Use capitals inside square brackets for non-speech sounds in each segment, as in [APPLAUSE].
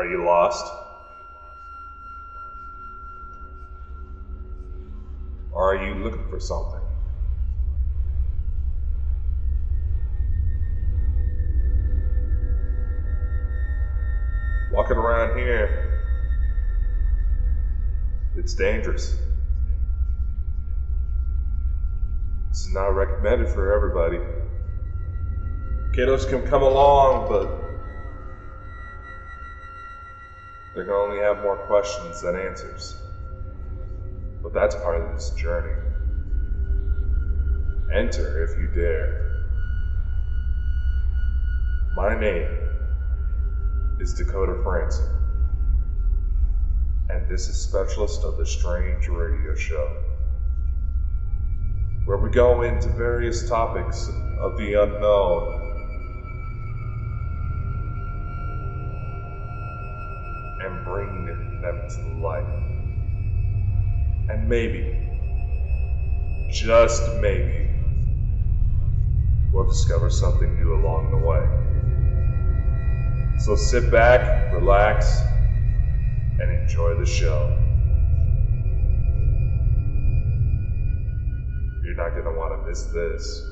Are you lost? Or are you looking for something? Walking around here, it's dangerous. This is not recommended for everybody. Kiddos can come along, but they're going to only have more questions than answers. But that's part of this journey. Enter if you dare. My name is Dakota Frandsen, and this is Specialist of the Strange Radio Show, where we go into various topics of the unknown And maybe, just maybe, we'll discover something new along the way. So sit back, relax, and enjoy the show. You're not going to want to miss this.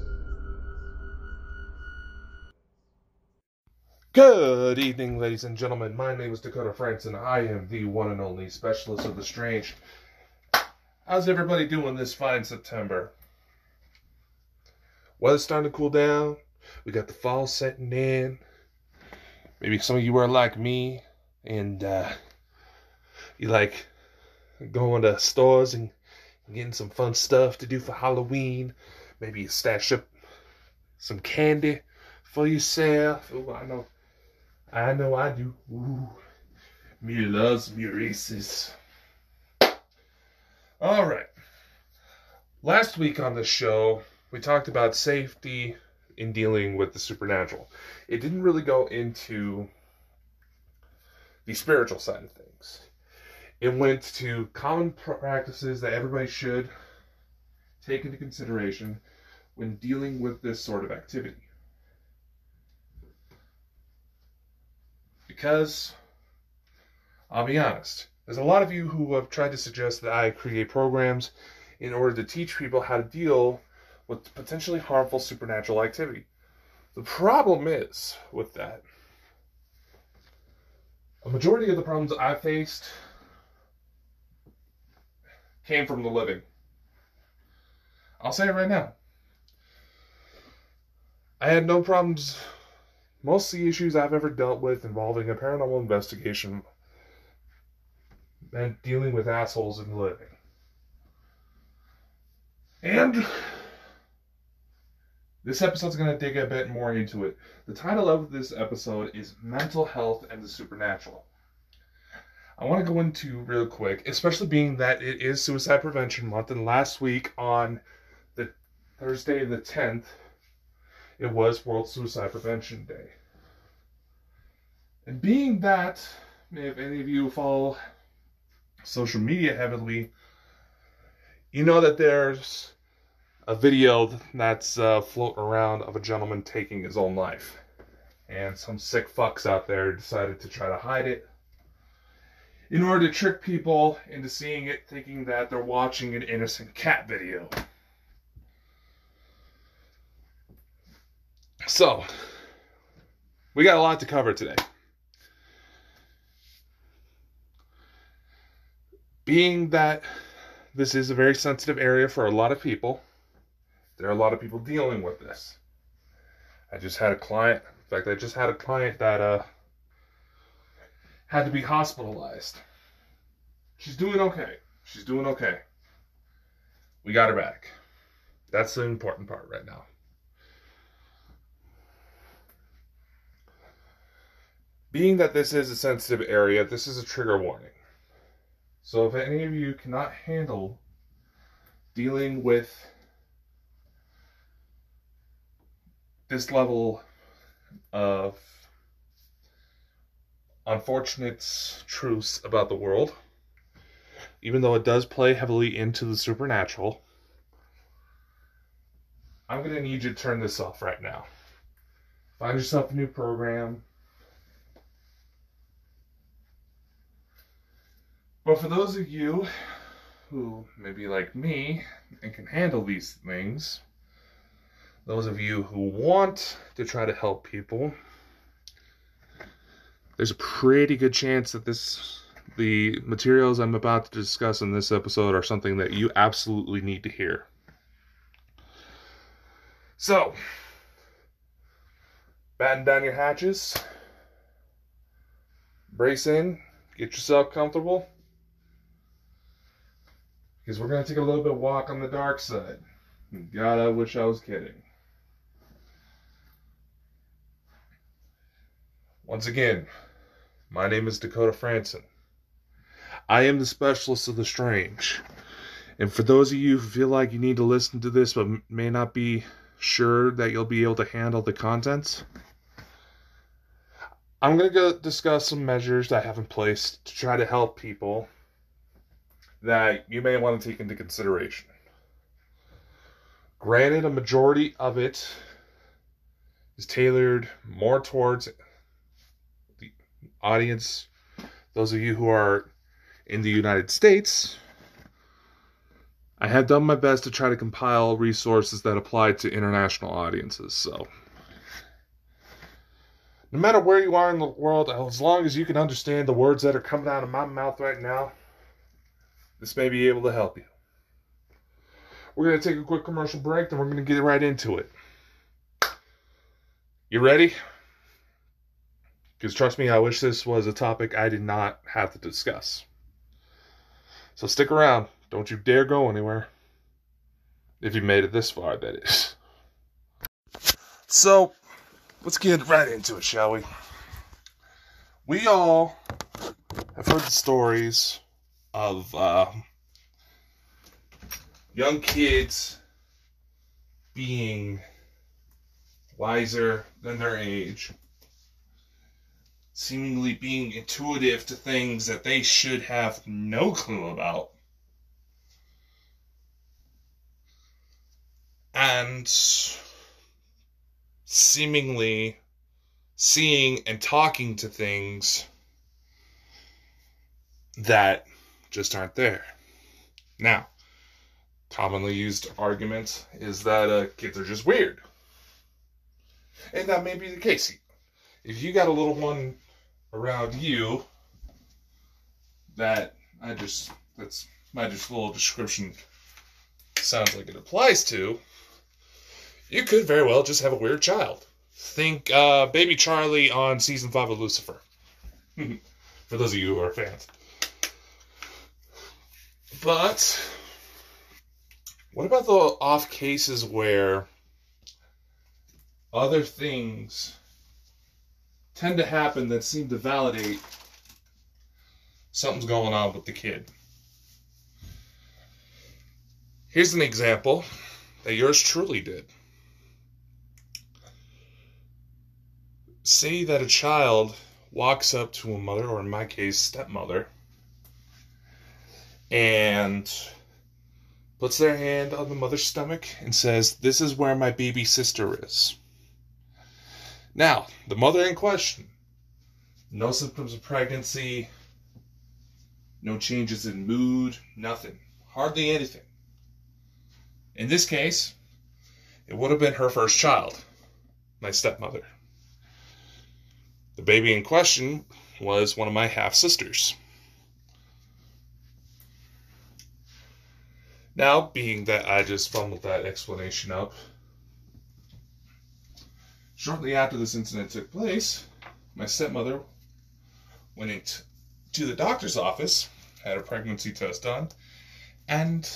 Good evening, ladies and gentlemen. My name is Dakota Frandsen. I am the one and only specialist of the strange. How's everybody doing this fine September? Weather's starting to cool down. We got the fall setting in. Maybe some of you are like me and uh, you like going to stores and getting some fun stuff to do for Halloween. Maybe you stash up some candy for yourself. Oh, I know. I know I do. Ooh, me loves me Reese's. All right. Last week on the show, we talked about safety in dealing with the supernatural. It didn't really go into the spiritual side of things. It went to common practices that everybody should take into consideration when dealing with this sort of activity. Because, I'll be honest, there's a lot of you who have tried to suggest that I create programs in order to teach people how to deal with potentially harmful supernatural activity. The problem is with that, a majority of the problems I faced came from the living. I'll say it right now. I had no problems. Most of the issues I've ever dealt with involving a paranormal investigation meant dealing with assholes in the living. And this episode's going to dig a bit more into it. The title of this episode is Mental Health and the Supernatural. I want to go into real quick, especially being that it is Suicide Prevention Month, and last week on the Thursday the 10th, it was World Suicide Prevention Day. And being that, if any of you follow social media heavily, you know that there's a video that's uh, floating around of a gentleman taking his own life. And some sick fucks out there decided to try to hide it in order to trick people into seeing it thinking that they're watching an innocent cat video. So, we got a lot to cover today. Being that this is a very sensitive area for a lot of people, there are a lot of people dealing with this. I just had a client, in fact, I just had a client that uh, had to be hospitalized. She's doing okay. She's doing okay. We got her back. That's the important part right now. Being that this is a sensitive area, this is a trigger warning. So if any of you cannot handle dealing with this level of unfortunate truths about the world, even though it does play heavily into the supernatural, I'm going to need you to turn this off right now. Find yourself a new program. But for those of you who may be like me and can handle these things, those of you who want to try to help people, there's a pretty good chance that this the materials I'm about to discuss in this episode are something that you absolutely need to hear. So, batten down your hatches, brace in, get yourself comfortable, because we're going to take a little bit walk on the dark side. God, I wish I was kidding. Once again, my name is Dakota Frandsen. I am the specialist of the strange. And for those of you who feel like you need to listen to this but may not be sure that you'll be able to handle the contents, I'm going to go discuss some measures that I have in place to try to help people that you may want to take into consideration. Granted, a majority of it is tailored more towards the audience, those of you who are in the United States, I have done my best to try to compile resources that apply to international audiences. So, no matter where you are in the world, as long as you can understand the words that are coming out of my mouth right now, this may be able to help you. We're going to take a quick commercial break, then we're going to get right into it. You ready? Because trust me, I wish this was a topic I did not have to discuss. So stick around. Don't you dare go anywhere. If you made it this far, that is. So, let's get right into it, shall we? We all have heard the stories of uh, young kids being wiser than their age seemingly being intuitive to things that they should have no clue about. And seemingly seeing and talking to things that just aren't there. Now, commonly used argument is that uh, kids are just weird. And that may be the case. If you got a little one around you that I just that's my just little description sounds like it applies to, you could very well just have a weird child. Think uh, Baby Charlie on season five of Lucifer. [LAUGHS] For those of you who are fans. But what about the off cases where other things tend to happen that seem to validate something's going on with the kid. Here's an example that yours truly did. Say that a child walks up to a mother, or in my case, stepmother, and puts their hand on the mother's stomach and says, This is where my baby sister is. Now, the mother in question, no symptoms of pregnancy, no changes in mood, nothing, hardly anything. In this case, it would have been her first child, my stepmother. The baby in question was one of my half sisters. Now, being that I just fumbled that explanation up, Shortly after this incident took place, my stepmother went into the doctor's office, had a pregnancy test done, and,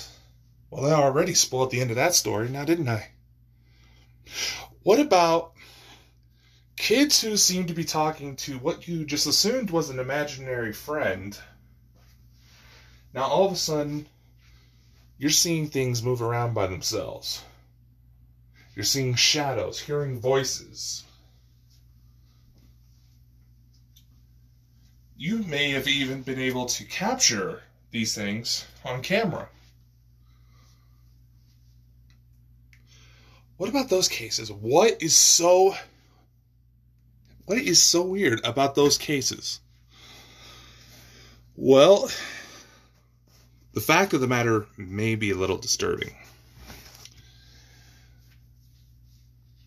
well, I already spoiled the end of that story now, didn't I? What about kids who seem to be talking to what you just assumed was an imaginary friend? Now, all of a sudden, you're seeing things move around by themselves. You're seeing shadows, hearing voices. You may have even been able to capture these things on camera. What about those cases? What is so what is so weird about those cases? Well, the fact of the matter may be a little disturbing.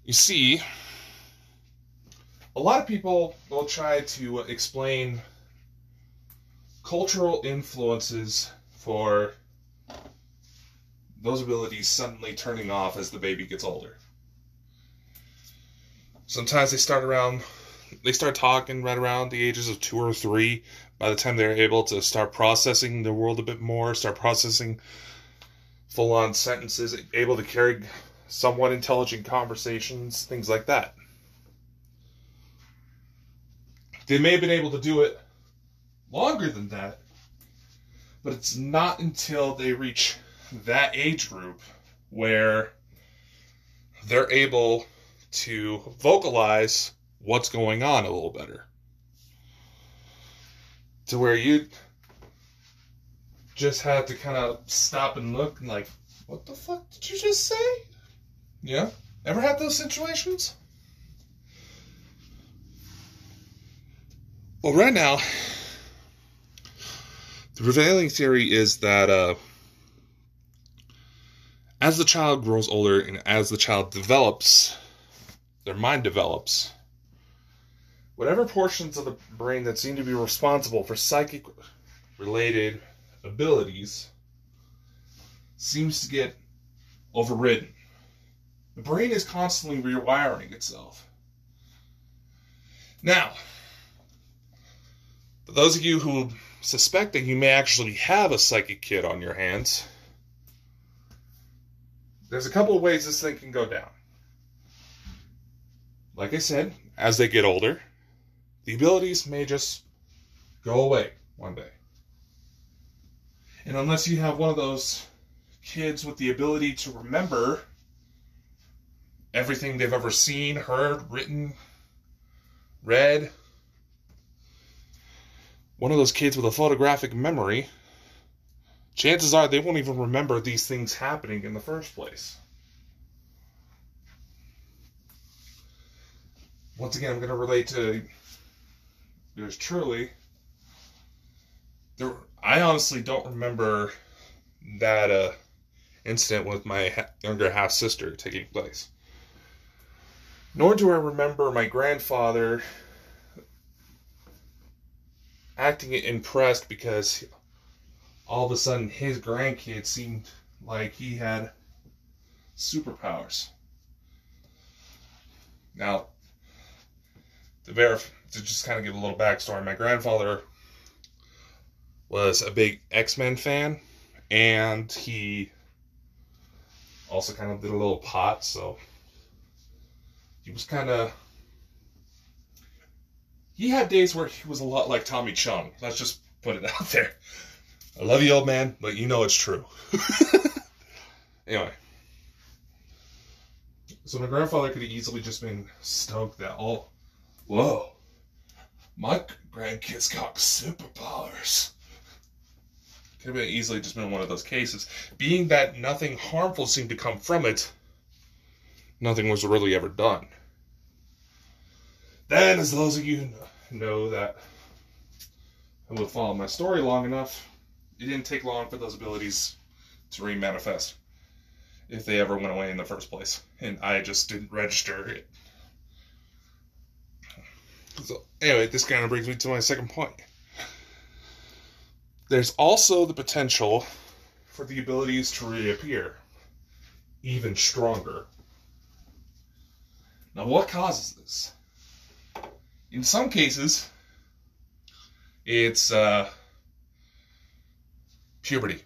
You see, a lot of people will try to explain cultural influences for those abilities suddenly turning off as the baby gets older. Sometimes they start around, they start talking right around the ages of two or three. By the time they're able to start processing the world a bit more, start processing full on sentences, able to carry somewhat intelligent conversations, things like that. They may have been able to do it longer than that, but it's not until they reach that age group where they're able to vocalize what's going on a little better. To where you just have to kind of stop and look and like, what the fuck did you just say? Yeah? Ever had those situations? Well, right now, the prevailing theory is that uh, as the child grows older and as the child develops, their mind develops, whatever portions of the brain that seem to be responsible for psychic related abilities seems to get overridden. The brain is constantly rewiring itself. Now, for those of you who suspect that you may actually have a psychic kid on your hands, there's a couple of ways this thing can go down. Like I said, as they get older, the abilities may just go away one day. And unless you have one of those kids with the ability to remember everything they've ever seen, heard, written, read, one of those kids with a photographic memory, chances are they won't even remember these things happening in the first place. Once again, I'm going to relate to yours truly. There, I honestly don't remember that uh, incident with my ha- younger half sister taking place. Nor do I remember my grandfather acting impressed because all of a sudden his grandkid seemed like he had superpowers. Now, to verify, to just kind of give a little backstory, my grandfather was a big X Men fan, and he also kind of did a little pot, so he was kind of he had days where he was a lot like Tommy Chong. Let's just put it [LAUGHS] out there. I love you, old man, but you know it's true. [LAUGHS] anyway. So my grandfather could have easily just been stoked that all, whoa, my grandkid's got superpowers. Could have easily just been one of those cases. Being that nothing harmful seemed to come from it, nothing was really ever done. Then, as those of you know that who have followed my story long enough, it didn't take long for those abilities to remanifest if they ever went away in the first place. And I just didn't register it. So, anyway, this kind of brings me to my second point. There's also the potential for the abilities to reappear even stronger. Now, what causes this? in some cases, it's uh, puberty.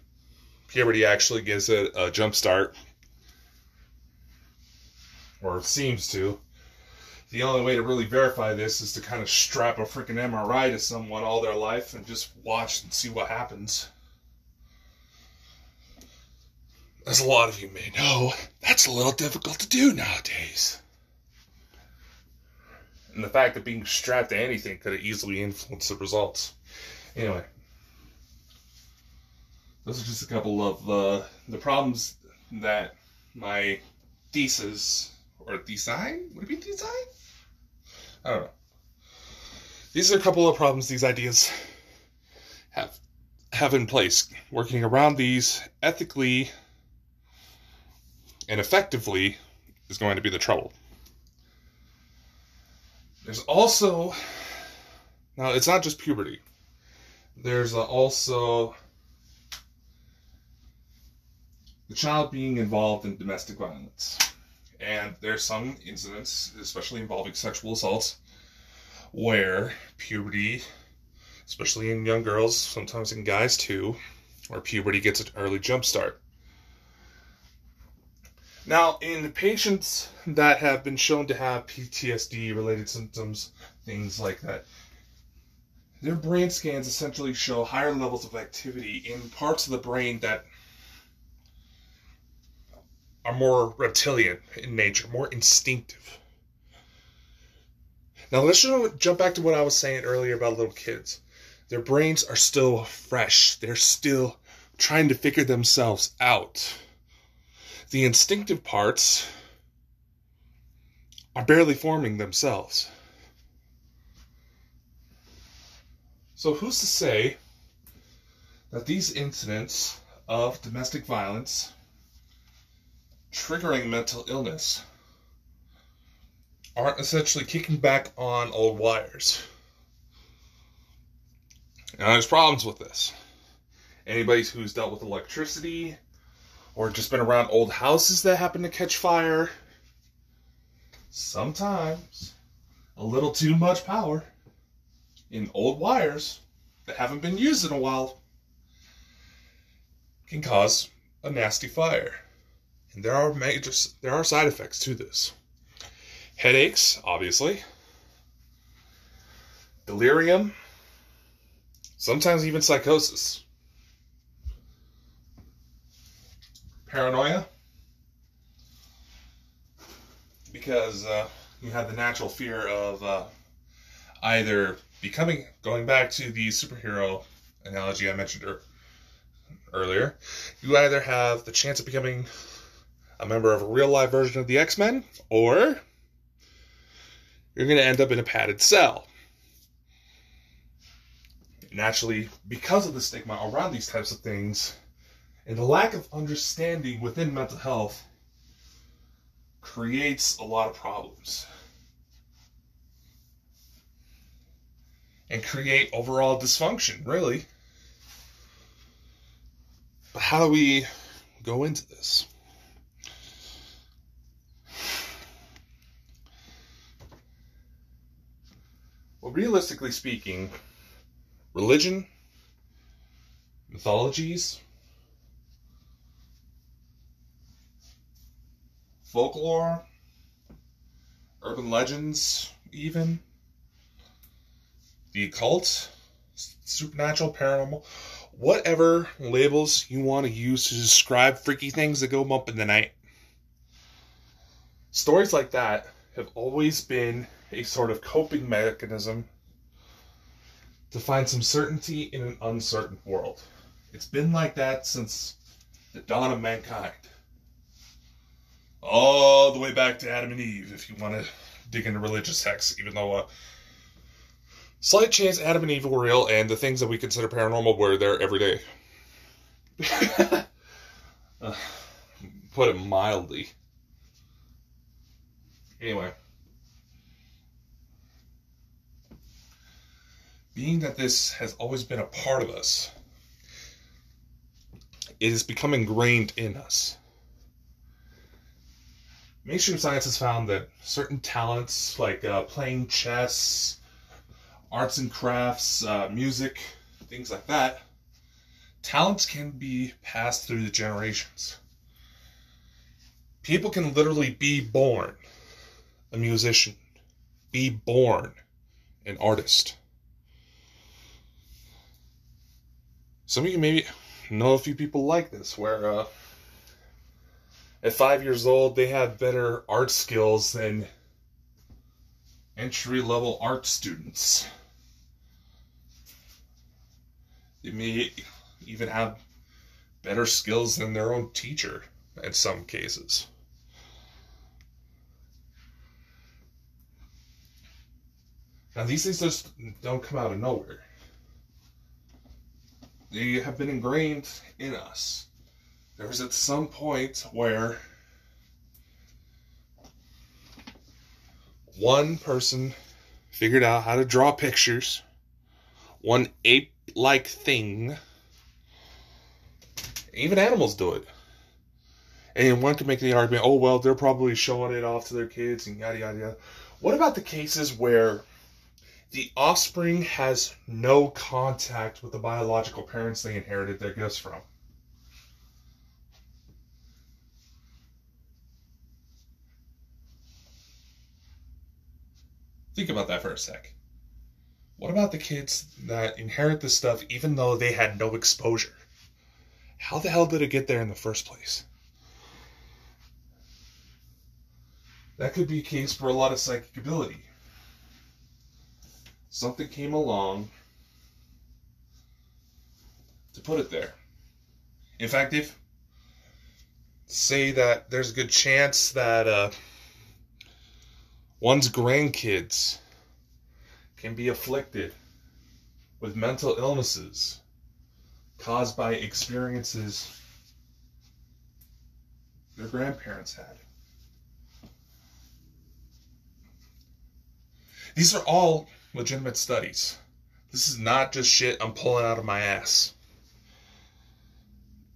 Puberty actually gives it a jump start, or seems to. The only way to really verify this is to kind of strap a freaking MRI to someone all their life and just watch and see what happens. As a lot of you may know, that's a little difficult to do nowadays. And the fact that being strapped to anything could have easily influenced the results. Anyway, those are just a couple of uh, the problems that my thesis or design would it be design? I don't know. These are a couple of problems these ideas have have in place, working around these ethically and effectively, is going to be the trouble. There's also, now it's not just puberty, there's uh, also the child being involved in domestic violence. And there's some incidents, especially involving sexual assaults, where puberty, especially in young girls, sometimes in guys too, where puberty gets an early jump start. Now, in patients that have been shown to have PTSD related symptoms, things like that, their brain scans essentially show higher levels of activity in parts of the brain that are more reptilian in nature, more instinctive. Now let's jump back to what I was saying earlier about little kids. Their brains are still fresh. They're still trying to figure themselves out. The instinctive parts are barely forming themselves. So who's to say that these incidents of domestic violence triggering mental illness aren't essentially kicking back on old wires. Now, there's problems with this. Anybody who's dealt with electricity or just been around old houses that happen to catch fire, sometimes a little too much power in old wires that haven't been used in a while can cause a nasty fire. And there are major there are side effects to this. Headaches, obviously. Delirium. Sometimes even psychosis. Paranoia. Because uh, you have the natural fear of uh, either becoming, going back to the superhero analogy I mentioned earlier, you either have the chance of becoming a member of a real life version of the X Men, or you're going to end up in a padded cell. Naturally, because of the stigma around these types of things and the lack of understanding within mental health, creates a lot of problems. And create overall dysfunction, really. But how do we go into this? Well, realistically speaking, religion, mythologies, folklore, urban legends, even the occult, supernatural, paranormal, whatever labels you want to use to describe freaky things that go bump in the night. Stories like that have always been a sort of coping mechanism to find some certainty in an uncertain world. It's been like that since the dawn of mankind. All the way back to Adam and Eve, if you want to dig into religious texts, even though uh, slight chance Adam and Eve were real and the things that we consider paranormal were there every day. [LAUGHS] uh, put it mildly. Anyway. Being that this has always been a part of us, it has become ingrained in us. Mainstream science has found that certain talents, like uh, playing chess, arts and crafts, uh, music, things like that, talents can be passed through the generations. People can literally be born a musician, be born an artist. Some of you maybe know a few people like this, where uh, at five years old they have better art skills than entry level art students. They may even have better skills than their own teacher in some cases. Now, these things just don't come out of nowhere. They have been ingrained in us. There was at some point where one person figured out how to draw pictures, one ape like thing. Even animals do it. And one could make the argument, oh, well, they're probably showing it off to their kids and yada, yada, yada. What about the cases where the offspring has no contact with the biological parents they inherited their gifts from? Think about that for a sec. What about the kids that inherit this stuff even though they had no exposure? How the hell did it get there in the first place? That could be a case for a lot of psychic ability. Something came along to put it there. In fact, if say that there's a good chance that uh, one's grandkids can be afflicted with mental illnesses caused by experiences their grandparents had. These are all legitimate studies. This is not just shit I'm pulling out of my ass.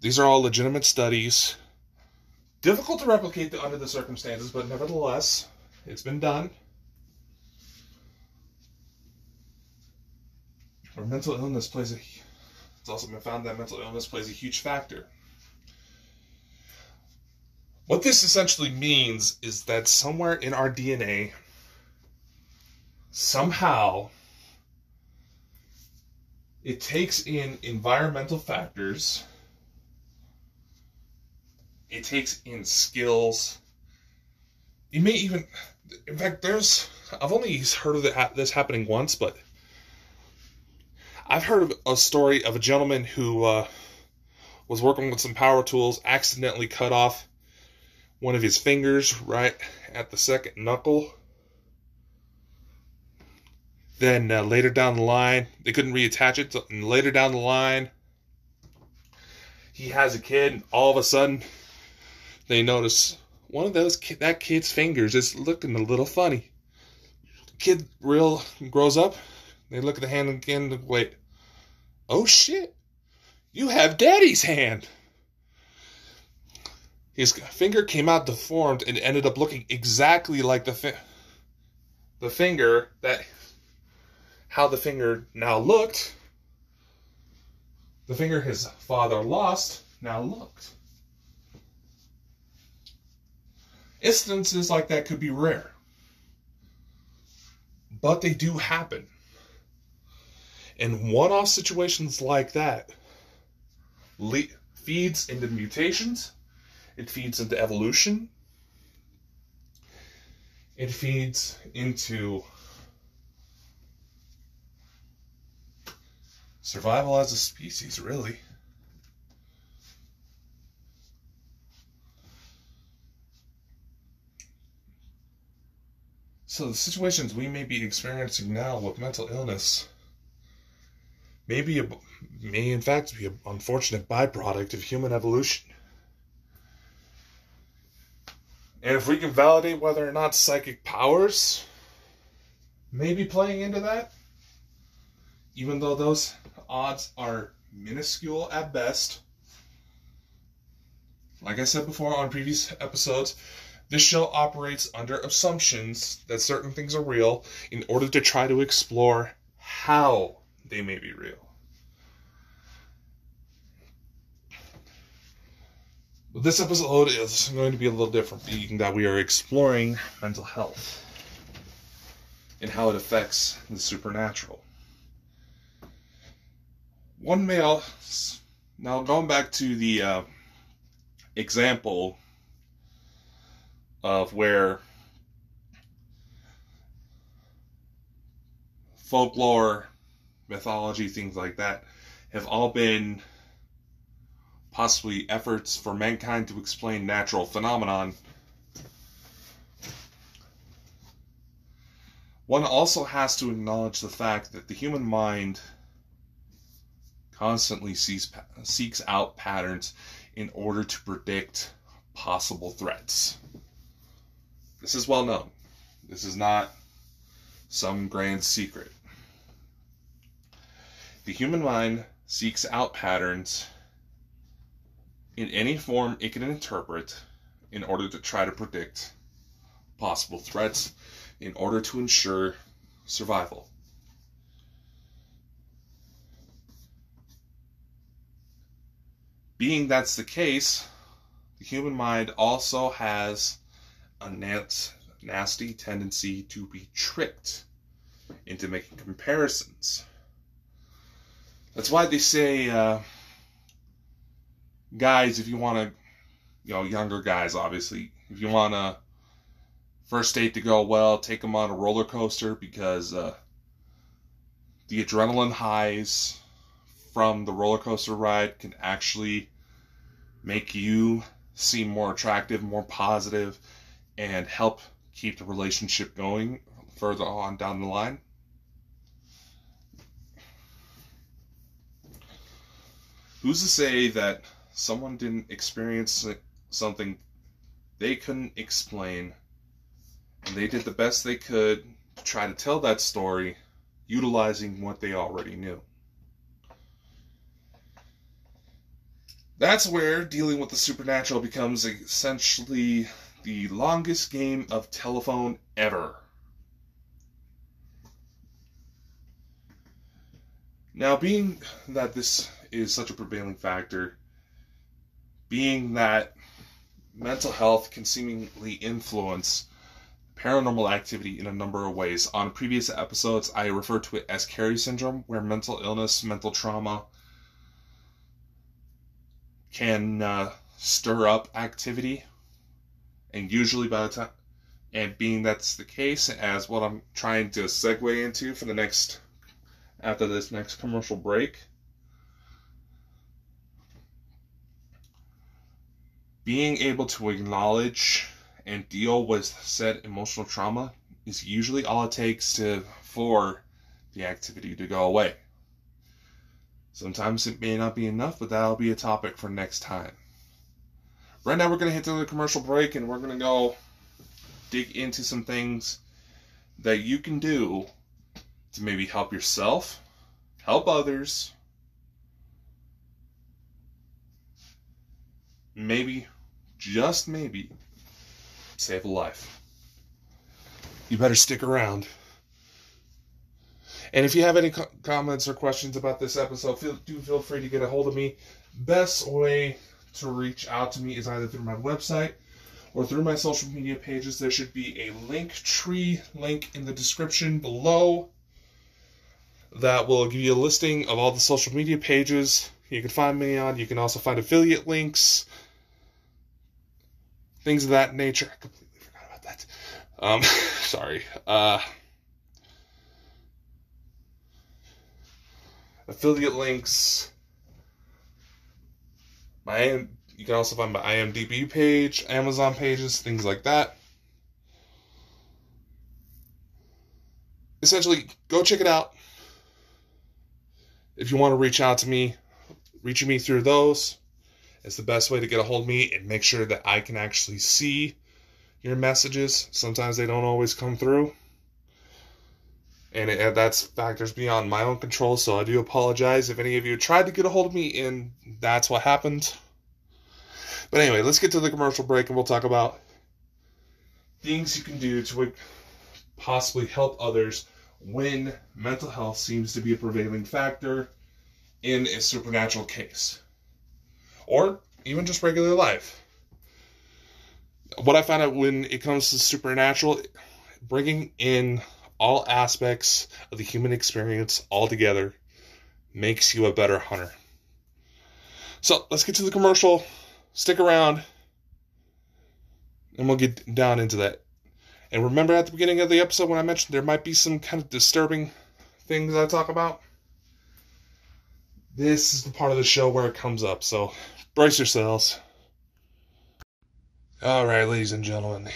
These are all legitimate studies. Difficult to replicate under the circumstances, but nevertheless, it's been done. Where mental illness plays a it's also been found that mental illness plays a huge factor. What this essentially means is that somewhere in our DNA, somehow, it takes in environmental factors, it takes in skills. You may even, in fact, there's, I've only heard of this happening once, but I've heard of a story of a gentleman who uh, was working with some power tools, accidentally cut off one of his fingers right at the second knuckle. Then uh, later down the line, they couldn't reattach it. and later down the line, he has a kid, and all of a sudden, they notice one of those that kid's fingers is looking a little funny. Kid real grows up, they look at the hand again and wait. Oh shit! You have daddy's hand! His finger came out deformed and ended up looking exactly like the fi- the finger that how the finger now looked. The finger his father lost now looked. Instances like that could be rare, but they do happen. And one off situations like that le- feeds into mutations, it feeds into evolution, it feeds into survival as a species, really. So, the situations we may be experiencing now with mental illness may be a, may in fact be an unfortunate byproduct of human evolution. And if we can validate whether or not psychic powers may be playing into that, even though those odds are minuscule at best, like I said before on previous episodes, this show operates under assumptions that certain things are real in order to try to explore how they may be real. But this episode is going to be a little different, being that we are exploring mental health and how it affects the supernatural. One male, now going back to the uh, example of where folklore mythology, things like that, have all been possibly efforts for mankind to explain natural phenomenon. One also has to acknowledge the fact that the human mind constantly sees, seeks out patterns in order to predict possible threats. This is well known. This is not some grand secret. The human mind seeks out patterns in any form it can interpret in order to try to predict possible threats in order to ensure survival. Being that's the case, the human mind also has a nasty tendency to be tricked into making comparisons. That's why they say, uh, guys, if you want to, you know, younger guys, obviously, if you want to first date to go well, take them on a roller coaster because uh, the adrenaline highs from the roller coaster ride can actually make you seem more attractive, more positive, and help keep the relationship going further on down the line. Who's to say that someone didn't experience something they couldn't explain and they did the best they could to try to tell that story utilizing what they already knew? That's where dealing with the supernatural becomes essentially the longest game of telephone ever. Now, being that this is such a prevailing factor, being that mental health can seemingly influence paranormal activity in a number of ways. On previous episodes, I referred to it as Carrie syndrome, where mental illness, mental trauma, can uh, stir up activity, and usually by the time, and being that's the case, as what I'm trying to segue into for the next, after this next commercial break, being able to acknowledge and deal with said emotional trauma is usually all it takes to for the activity to go away. Sometimes it may not be enough, but that'll be a topic for next time. Right now, we're going to hit the commercial break and we're going to go dig into some things that you can do to maybe help yourself, help others, maybe, just maybe, save a life. You better stick around. And if you have any co- comments or questions about this episode, feel, do feel free to get a hold of me. Best way to reach out to me is either through my website or through my social media pages. There should be a link tree link in the description below that will give you a listing of all the social media pages you can find me on. You can also find affiliate links, things of that nature. I completely forgot about that. Um, [LAUGHS] sorry. Uh, affiliate links. My you can also find my IMDb page, Amazon pages, things like that. Essentially, go check it out. If you want to reach out to me, reaching me through those is the best way to get a hold of me and make sure that I can actually see your messages. Sometimes they don't always come through and, it, that's factors beyond my own control. So I do apologize if any of you tried to get a hold of me and that's what happened. But anyway, let's get to the commercial break and we'll talk about things you can do to possibly help others when mental health seems to be a prevailing factor in a supernatural case or even just regular life. What I found out when it comes to supernatural, bringing in all aspects of the human experience all together makes you a better hunter. So let's get to the commercial. Stick around, and we'll get down into that. And remember at the beginning of the episode when I mentioned there might be some kind of disturbing things I talk about? This is the part of the show where it comes up, so brace yourselves. All right, ladies and gentlemen,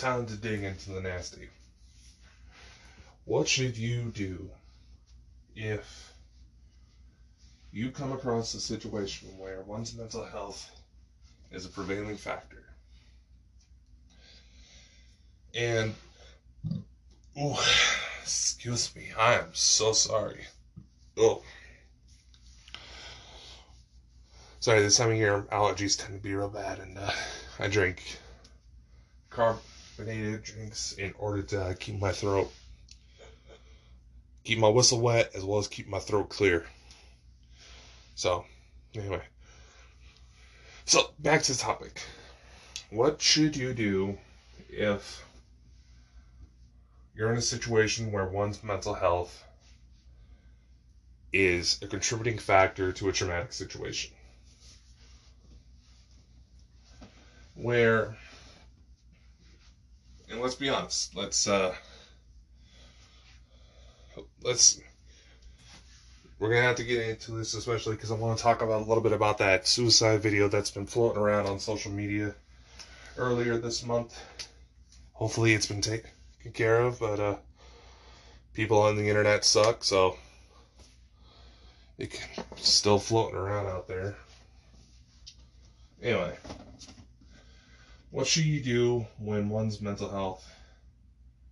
time to dig into the nasty. What should you do if you come across a situation where one's mental health is a prevailing factor. And, oh, excuse me, I am so sorry. Oh. Sorry, this time of year, allergies tend to be real bad, and uh, I drink carbonated drinks in order to keep my throat, keep my whistle wet, as well as keep my throat clear. So, anyway. So, back to the topic. What should you do if you're in a situation where one's mental health is a contributing factor to a traumatic situation? Where, and let's be honest, let's, uh, let's we're gonna have to get into this, especially because I want to talk about a little bit about that suicide video that's been floating around on social media earlier this month. Hopefully, it's been taken care of, but uh, people on the internet suck, so it's still floating around out there. Anyway, what should you do when one's mental health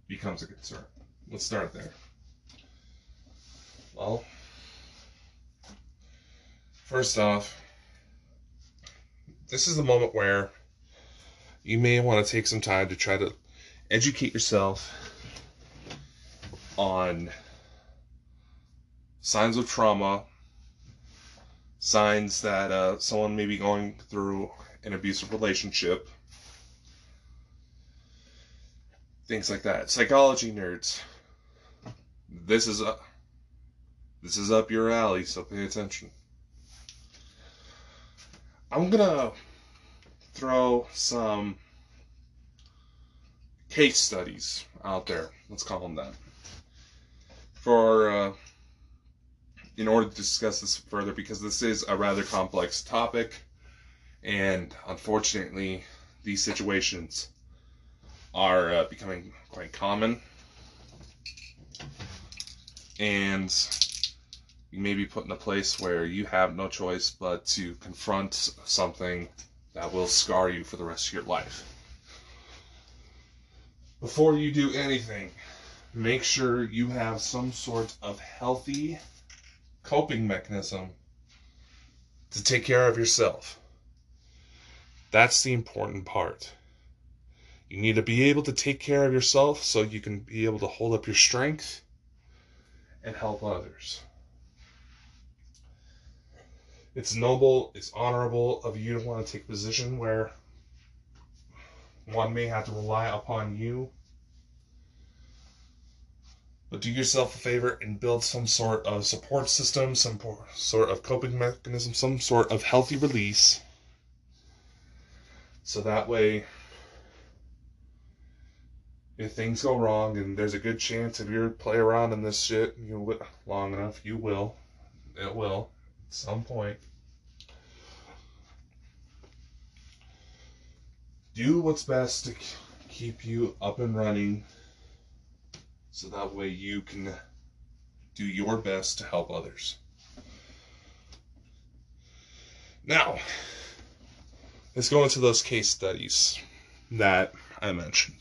becomes a concern? Let's start there. Well, First off, this is the moment where you may want to take some time to try to educate yourself on signs of trauma, signs that uh, someone may be going through an abusive relationship, things like that. Psychology nerds, this is a this is up your alley, so pay attention. I'm gonna throw some case studies out there. Let's call them that. For uh, in order to discuss this further, because this is a rather complex topic, and unfortunately, these situations are uh, becoming quite common. And you may be put in a place where you have no choice but to confront something that will scar you for the rest of your life. Before you do anything, make sure you have some sort of healthy coping mechanism to take care of yourself. That's the important part. You need to be able to take care of yourself so you can be able to hold up your strength and help others. It's noble, it's honorable of you to want to take a position where one may have to rely upon you. But do yourself a favor and build some sort of support system, some sort of coping mechanism, some sort of healthy release. So that way, if things go wrong, and there's a good chance if you play around in this shit you know, long enough, you will. It will at some point. Do what's best to keep you up and running so that way you can do your best to help others. Now, let's go into those case studies that I mentioned.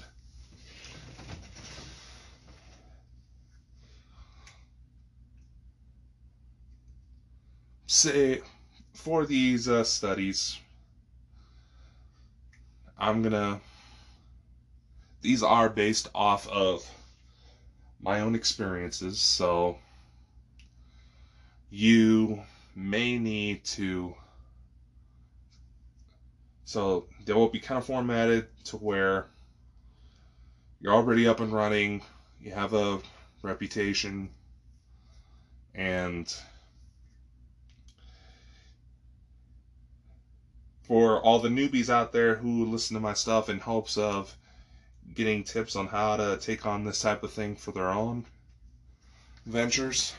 Say for these uh, studies, I'm gonna. These are based off of my own experiences, so you may need to. So they will be kind of formatted to where you're already up and running, you have a reputation, and for all the newbies out there who listen to my stuff in hopes of getting tips on how to take on this type of thing for their own ventures.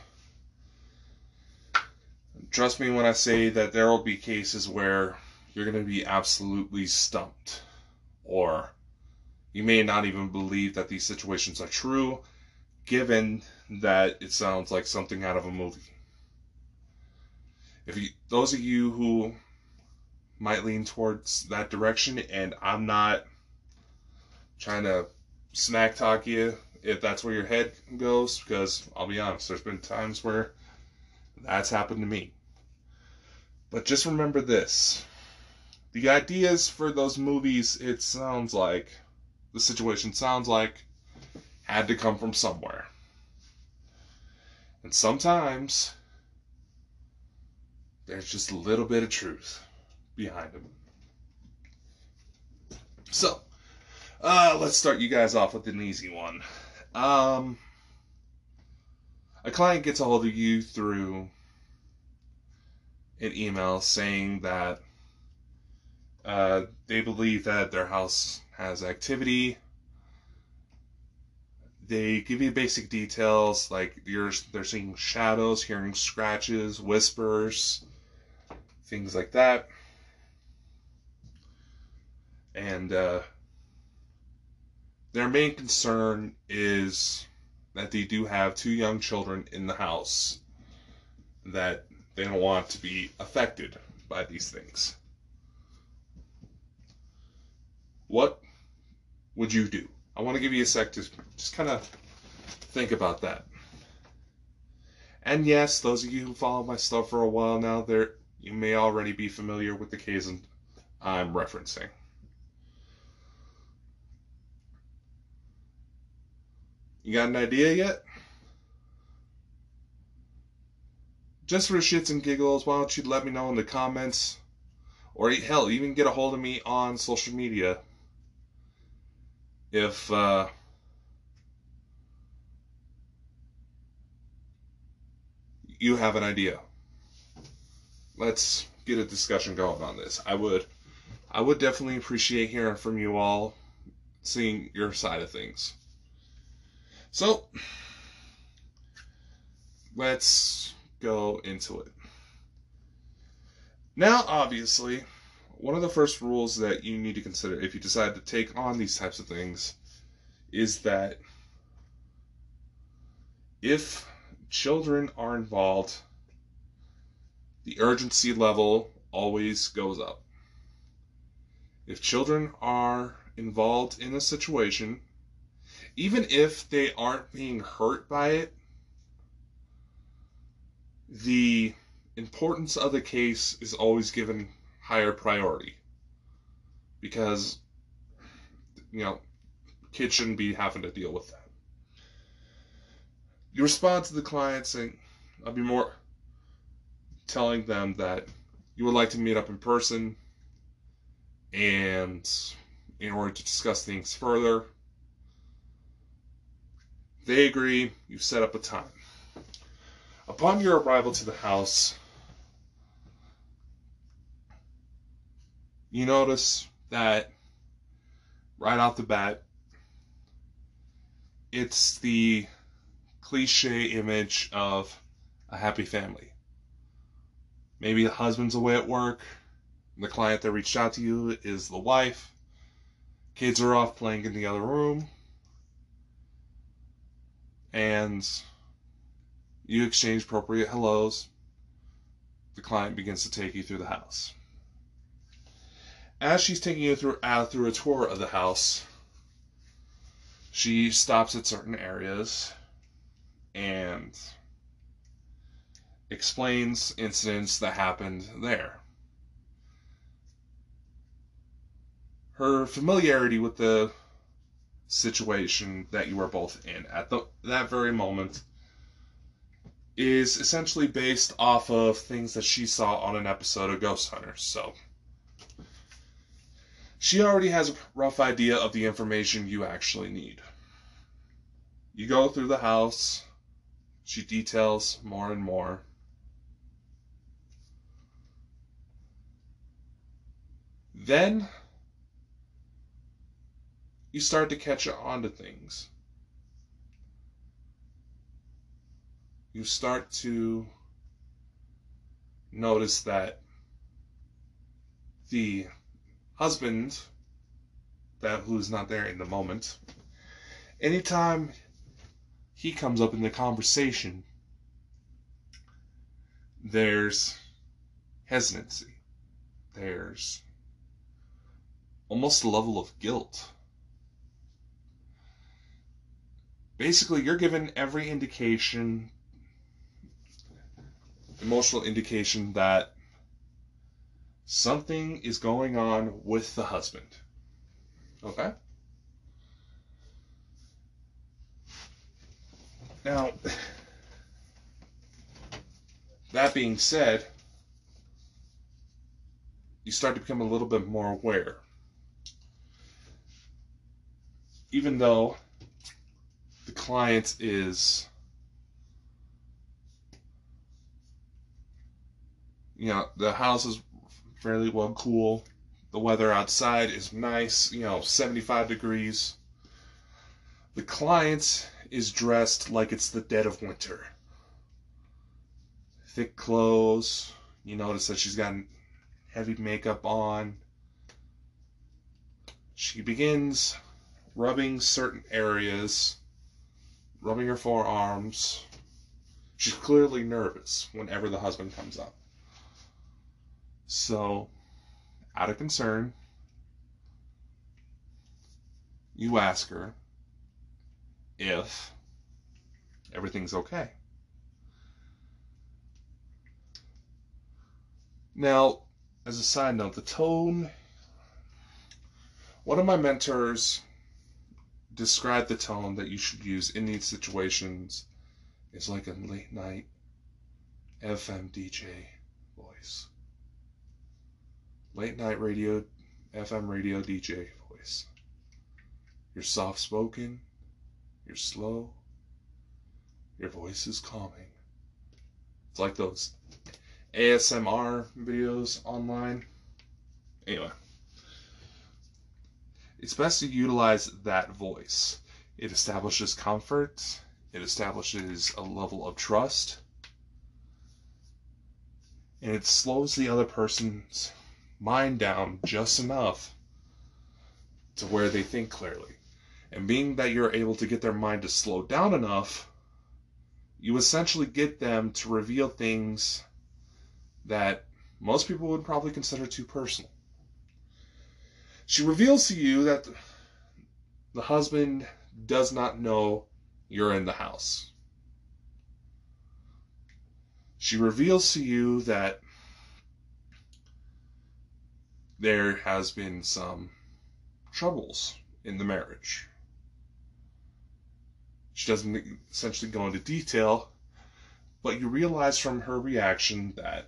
Trust me when I say that there will be cases where you're going to be absolutely stumped, or you may not even believe that these situations are true, given that it sounds like something out of a movie. if you, those of you who might lean towards that direction, and I'm not trying to smack talk you if that's where your head goes, because I'll be honest, there's been times where that's happened to me. But just remember this the ideas for those movies, it sounds like, the situation sounds like, had to come from somewhere. And sometimes there's just a little bit of truth behind them. So, uh, let's start you guys off with an easy one. Um, a client gets a hold of you through an email saying that uh, they believe that their house has activity. They give you basic details like you're they're seeing shadows, hearing scratches, whispers, things like that. And uh, their main concern is that they do have two young children in the house that they don't want to be affected by these things. What would you do? I want to give you a sec to just kind of think about that. And yes, those of you who follow my stuff for a while now, there you may already be familiar with the case I'm referencing. You got an idea yet? Just for shits and giggles, why don't you let me know in the comments? Or hell, even get a hold of me on social media. If, uh, you have an idea. Let's get a discussion going on this. I would I would definitely appreciate hearing from you all, seeing your side of things. So, let's go into it. Now, obviously, one of the first rules that you need to consider if you decide to take on these types of things is that if children are involved, the urgency level always goes up. If children are involved in a situation, even if they aren't being hurt by it, the importance of the case is always given higher priority. Because, you know, kids shouldn't be having to deal with that. You respond to the client saying, I'll be more telling them that you would like to meet up in person and in order to discuss things further. They agree, you set up a time. Upon your arrival to the house, you notice that right off the bat, it's the cliche image of a happy family. Maybe the husband's away at work, the client that reached out to you is the wife, kids are off playing in the other room, and you exchange appropriate hellos. The client begins to take you through the house. As she's taking you through out through a tour of the house, she stops at certain areas and explains incidents that happened there. Her familiarity with the situation that you are both in at the, that very moment is essentially based off of things that she saw on an episode of Ghost Hunters. So she already has a rough idea of the information you actually need. You go through the house, she details more and more. Then you start to catch on to things. You start to notice that the husband, that who's not there in the moment, anytime he comes up in the conversation, there's hesitancy. There's almost a level of guilt. Basically, you're given every indication, emotional indication that something is going on with the husband. Okay? Now, that being said, you start to become a little bit more aware. Even though the client is, you know, the house is fairly well cool. The weather outside is nice, you know, 75 degrees. The client is dressed like it's the dead of winter. Thick clothes. You notice that she's got heavy makeup on. She begins rubbing certain areas, rubbing her forearms. She's clearly nervous whenever the husband comes up. So, out of concern, you ask her if everything's okay. Now, as a side note, the tone, one of my mentors described the tone that you should use in these situations is like a late night FM DJ voice. Late night radio, FM radio DJ voice. You're soft spoken, you're slow, your voice is calming. It's like those ASMR videos online. Anyway, it's best to utilize that voice. It establishes comfort, it establishes a level of trust, and it slows the other person's mind down just enough to where they think clearly. And being that you're able to get their mind to slow down enough, you essentially get them to reveal things that most people would probably consider too personal. She reveals to you that the husband does not know you're in the house. She reveals to you that there has been some troubles in the marriage. She doesn't essentially go into detail, but you realize from her reaction that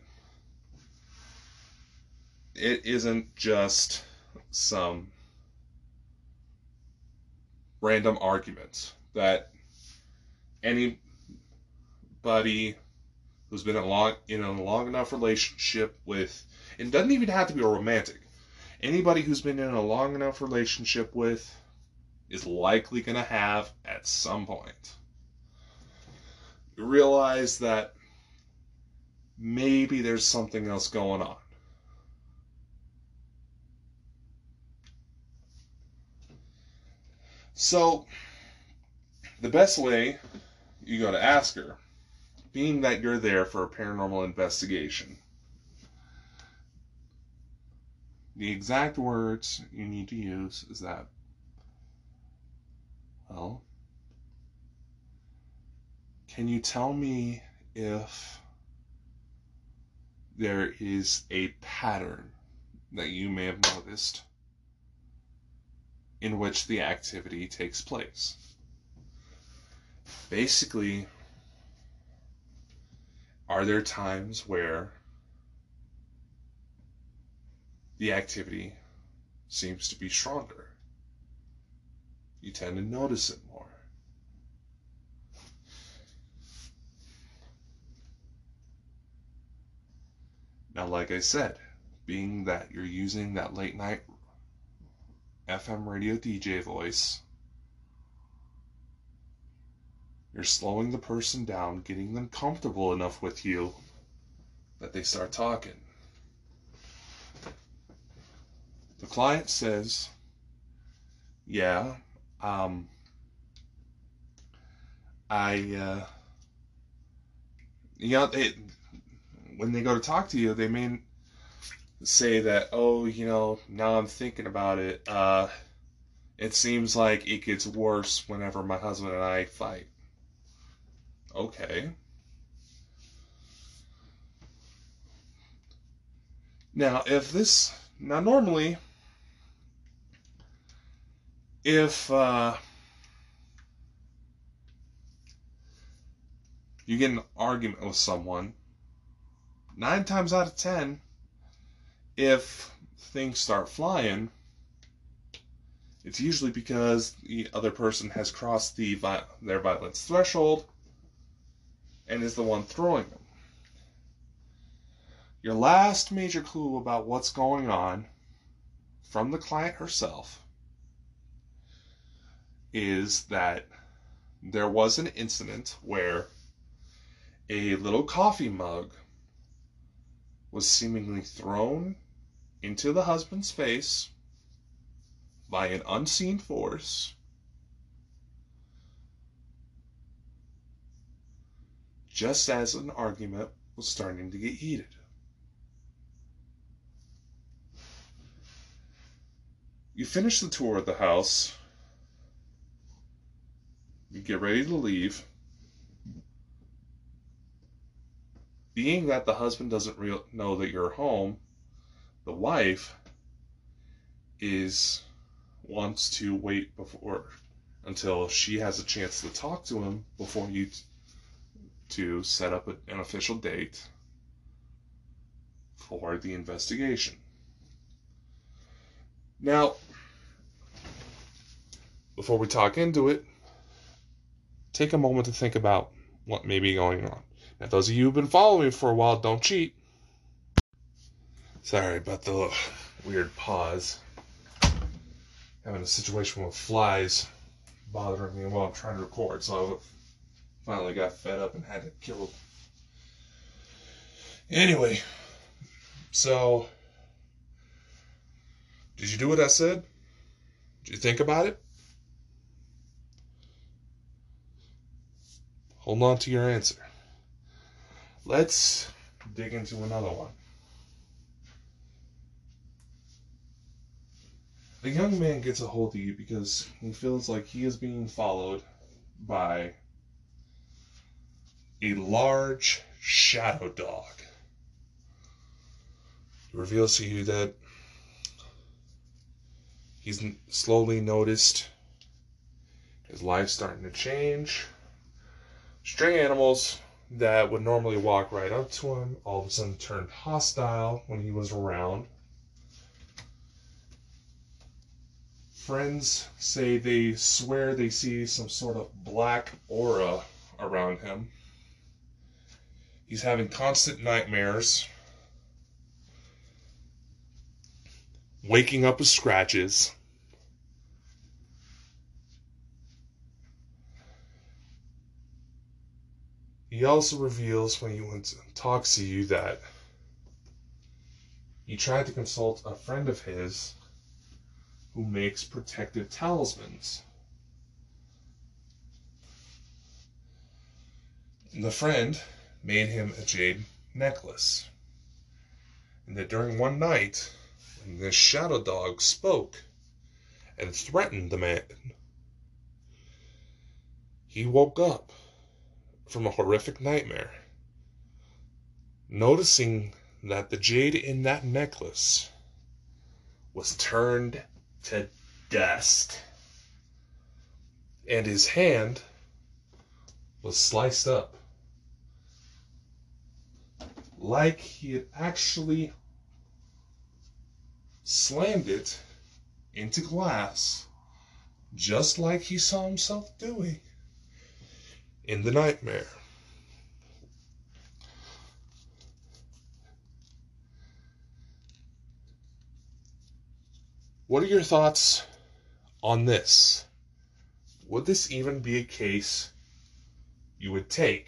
it isn't just some random arguments that anybody who's been in a long in a long enough relationship with it doesn't even have to be a romantic anybody who's been in a long enough relationship with is likely going to have at some point. You realize that maybe there's something else going on. So, the best way you go to ask her, being that you're there for a paranormal investigation, the exact words you need to use is that well, can you tell me if there is a pattern that you may have noticed in which the activity takes place? Basically, are there times where the activity seems to be stronger? you tend to notice it more. Now, like I said, being that you're using that late night FM radio DJ voice, you're slowing the person down, getting them comfortable enough with you that they start talking. The client says, Yeah, um, I, uh, you know, they, when they go to talk to you, they may say that, oh, you know, now I'm thinking about it, uh, it seems like it gets worse whenever my husband and I fight. Okay. Now, if this. Now, normally, if uh, you get an argument with someone, nine times out of ten, if things start flying, it's usually because the other person has crossed the their violence threshold and is the one throwing them. Your last major clue about what's going on from the client herself is that there was an incident where a little coffee mug was seemingly thrown into the husband's face by an unseen force just as an argument was starting to get heated. You finish the tour of the house. You get ready to leave. Being that the husband doesn't know that you're home, the wife is wants to wait before until she has a chance to talk to him before you t- to set up a, an official date for the investigation. Now, before we talk into it, take a moment to think about what may be going on. Now, those of you who've been following me for a while, don't cheat. Sorry about the weird pause. Having a situation with flies bothering me while I'm trying to record, so I finally got fed up and had to kill them. Anyway, so did you do what I said? Did you think about it? Hold on to your answer. Let's dig into another one. A young man gets a hold of you because he feels like he is being followed by a large shadow dog. He reveals to you that he's slowly noticed his life starting to change Stray animals that would normally walk right up to him all of a sudden turned hostile when he was around. Friends say they swear they see some sort of black aura around him. He's having constant nightmares, waking up with scratches. He also reveals when he talks to you that he tried to consult a friend of his who makes protective talismans. And the friend made him a jade necklace. And that during one night, when this shadow dog spoke and threatened the man, he woke up from a horrific nightmare, noticing that the jade in that necklace was turned to dust, and his hand was sliced up like he had actually slammed it into glass, just like he saw himself doing in the nightmare. What are your thoughts on this? Would this even be a case you would take?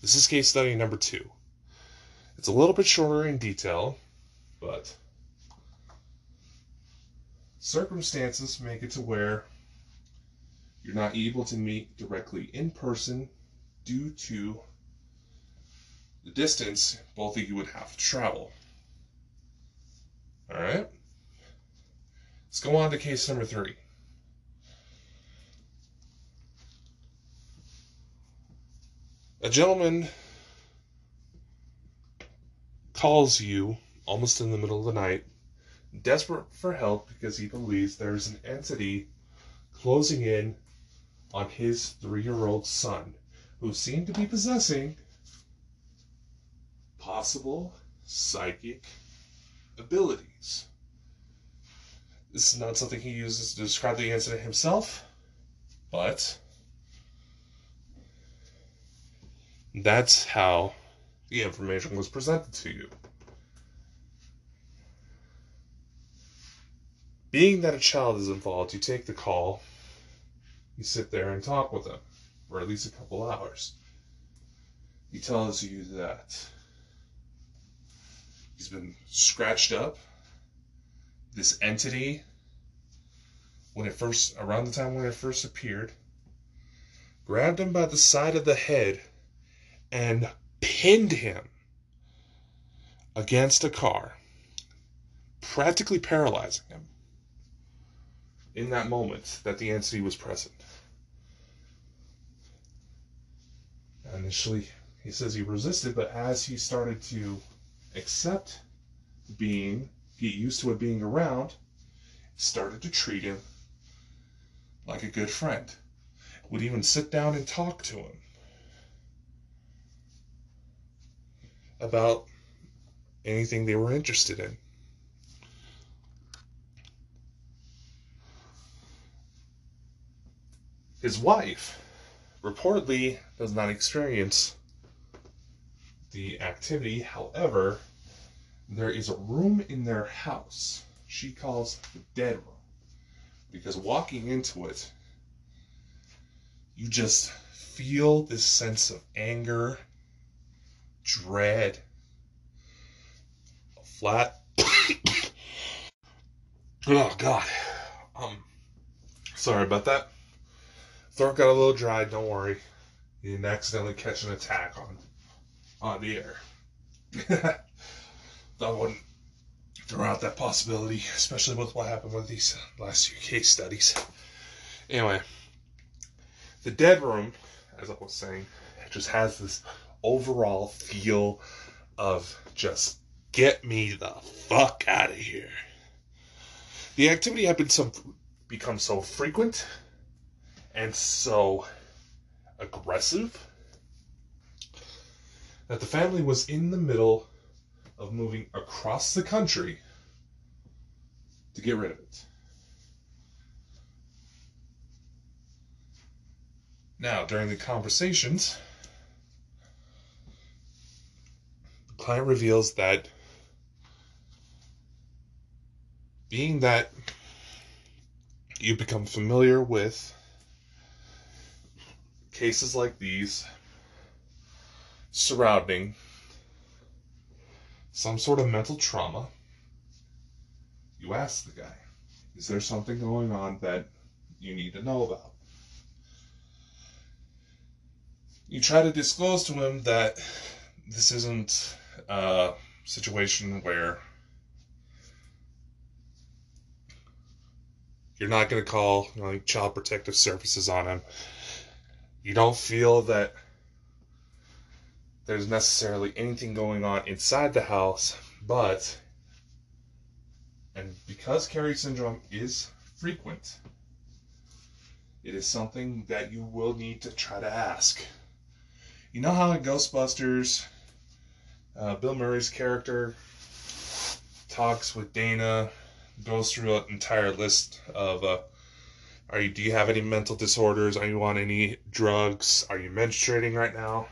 This is case study number two. It's a little bit shorter in detail, but circumstances make it to where you're not able to meet directly in person due to the distance both of you would have to travel. All right. Let's go on to case number three. A gentleman calls you almost in the middle of the night, desperate for help because he believes there's an entity closing in on his three year old son, who seemed to be possessing possible psychic abilities. This is not something he uses to describe the incident himself, but that's how the information was presented to you. Being that a child is involved, you take the call, you sit there and talk with them for at least a couple hours. He tells you that he's been scratched up. This entity, when it first, around the time when it first appeared, grabbed him by the side of the head and pinned him against a car, practically paralyzing him in that moment that the entity was present. Initially, he says he resisted, but as he started to accept being, get used to it being around, started to treat him like a good friend. Would even sit down and talk to him about anything they were interested in. His wife reportedly does not experience the activity. However, there is a room in their house she calls the dead room because walking into it, you just feel this sense of anger, dread, flat. [COUGHS] oh God, um, sorry about that. Throat got a little dry. Don't worry, you didn't accidentally catch an attack on on the air. [LAUGHS] I wouldn't throw out that possibility, especially with what happened with these last few case studies. Anyway, the dead room, as I was saying, just has this overall feel of just get me the fuck out of here. The activity had been some become so frequent and so aggressive that the family was in the middle of moving across the country to get rid of it. Now, during the conversations, the client reveals that being that you become familiar with cases like these surrounding some sort of mental trauma, you ask the guy, is there something going on that you need to know about? You try to disclose to him that this isn't a situation where you're not going to call you know, child protective services on him. You don't feel that there's necessarily anything going on inside the house, but and because Carrie syndrome is frequent, it is something that you will need to try to ask. You know how in Ghostbusters, uh, Bill Murray's character talks with Dana, goes through an entire list of uh, are you do you have any mental disorders? Are you on any drugs? Are you menstruating right now?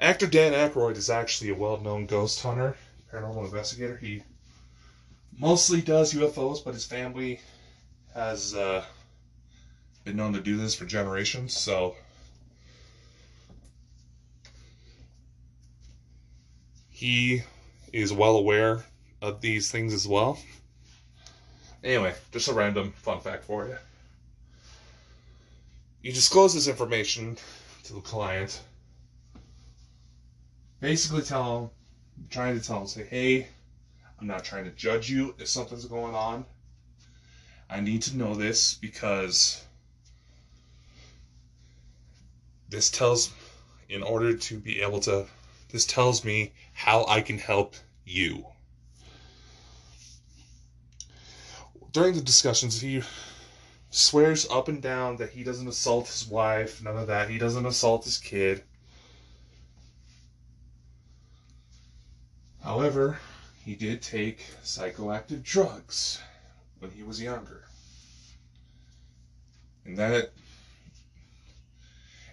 Actor Dan Aykroyd is actually a well-known ghost hunter, paranormal investigator. He mostly does UFOs, but his family has uh, been known to do this for generations. So he is well aware of these things as well. Anyway, just a random fun fact for you. You disclose this information to the client basically tell him, trying to tell him, say, hey, I'm not trying to judge you if something's going on. I need to know this because this tells, in order to be able to, this tells me how I can help you. During the discussions, he swears up and down that he doesn't assault his wife, none of that. He doesn't assault his kid. However, he did take psychoactive drugs when he was younger. And that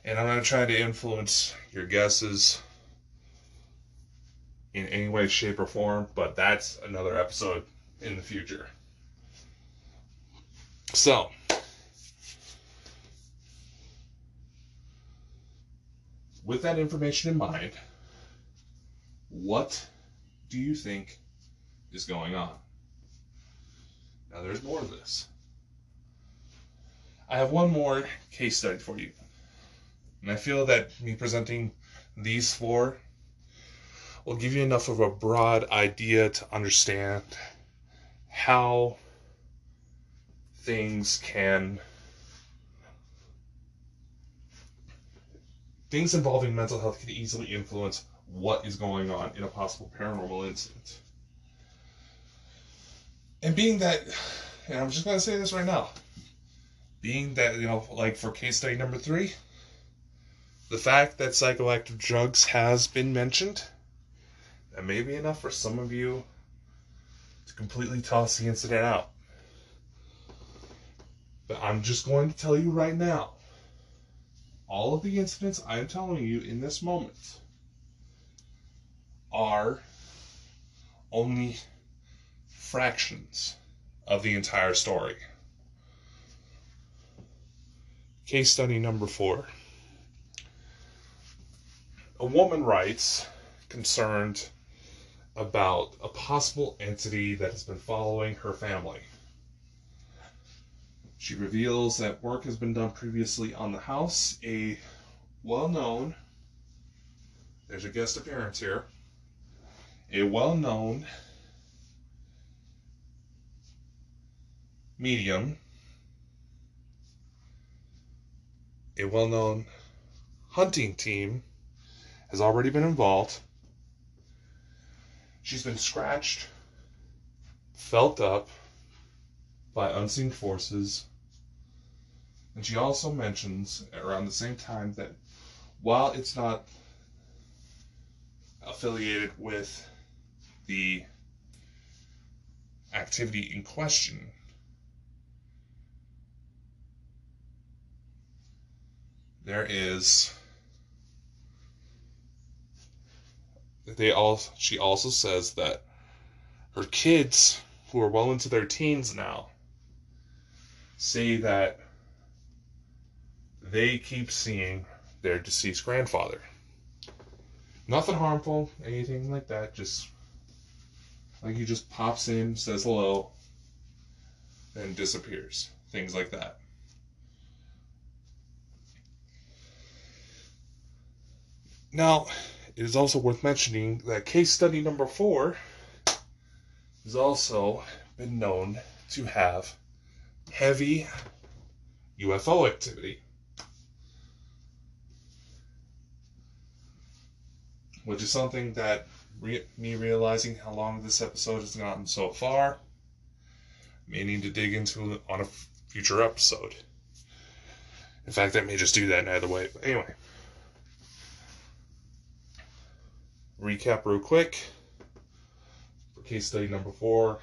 and I'm not trying to influence your guesses in any way, shape, or form, but that's another episode in the future. So, with that information in mind, what do you think is going on? Now, there's more of this. I have one more case study for you. And I feel that me presenting these four will give you enough of a broad idea to understand how things can things involving mental health can easily influence what is going on in a possible paranormal incident. And being that, and I'm just going to say this right now, being that, you know, like for case study number three, the fact that psychoactive drugs has been mentioned, that may be enough for some of you to completely toss the incident out. But I'm just going to tell you right now all of the incidents I'm telling you in this moment are only fractions of the entire story. Case study number four. A woman writes concerned about a possible entity that has been following her family. She reveals that work has been done previously on the house. A well known, there's a guest appearance here, a well known medium, a well known hunting team has already been involved. She's been scratched, felt up by unseen forces. And she also mentions around the same time that while it's not affiliated with the activity in question, there is they all she also says that her kids who are well into their teens now say that they keep seeing their deceased grandfather. Nothing harmful, anything like that, just like he just pops in, says hello, and disappears. Things like that. Now, it is also worth mentioning that case study number four has also been known to have heavy UFO activity. Which is something that re- me realizing how long this episode has gotten so far may need to dig into on a future episode. In fact, I may just do that either way. But anyway. recap real quick. For case study number four,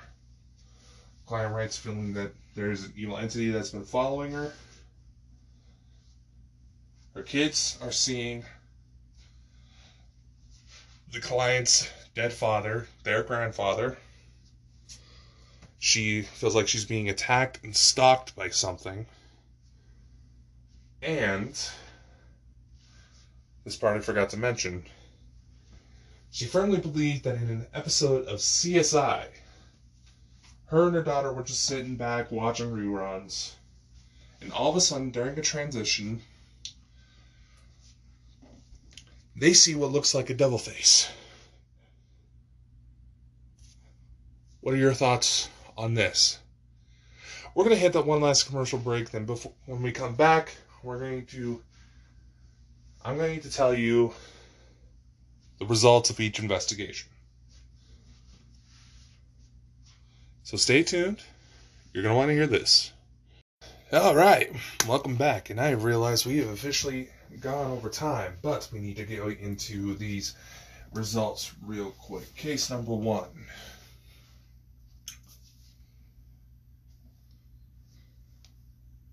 client writes feeling that there's an evil entity that's been following her. Her kids are seeing the client's dead father, their grandfather. She feels like she's being attacked and stalked by something. And this part I forgot to mention she firmly believed that in an episode of CSI, her and her daughter were just sitting back watching reruns, and all of a sudden, during a transition, they see what looks like a devil face. What are your thoughts on this? We're going to hit that one last commercial break. Then, before when we come back, we're going to. I'm going to tell you the results of each investigation. So stay tuned. You're going to want to hear this. All right, welcome back. And I realize we have officially gone over time, but we need to go into these results real quick. Case number one.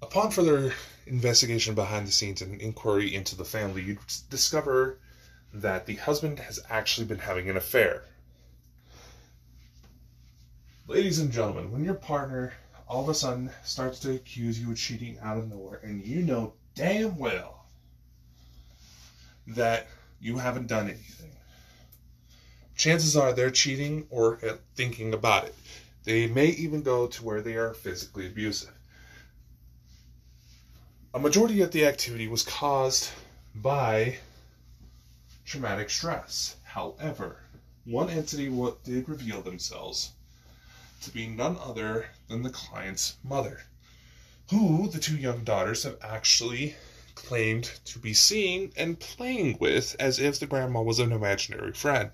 Upon further investigation behind the scenes and inquiry into the family, you discover that the husband has actually been having an affair. Ladies and gentlemen, when your partner all of a sudden starts to accuse you of cheating out of nowhere, and you know damn well that you haven't done anything, chances are they're cheating or uh, thinking about it. They may even go to where they are physically abusive. A majority of the activity was caused by traumatic stress. However, one entity did reveal themselves to be none other than the client's mother, who the two young daughters have actually claimed to be seeing and playing with as if the grandma was an imaginary friend.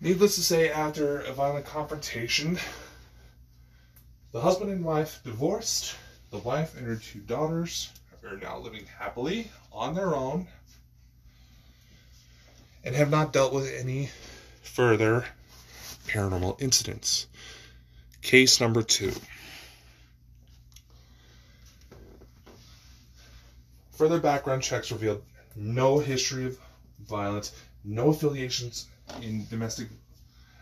Needless to say, after a violent confrontation, the husband and wife divorced. The wife and her two daughters are now living happily on their own and have not dealt with any further paranormal incidents. Case number two. Further background checks revealed no history of violence, no affiliations in domestic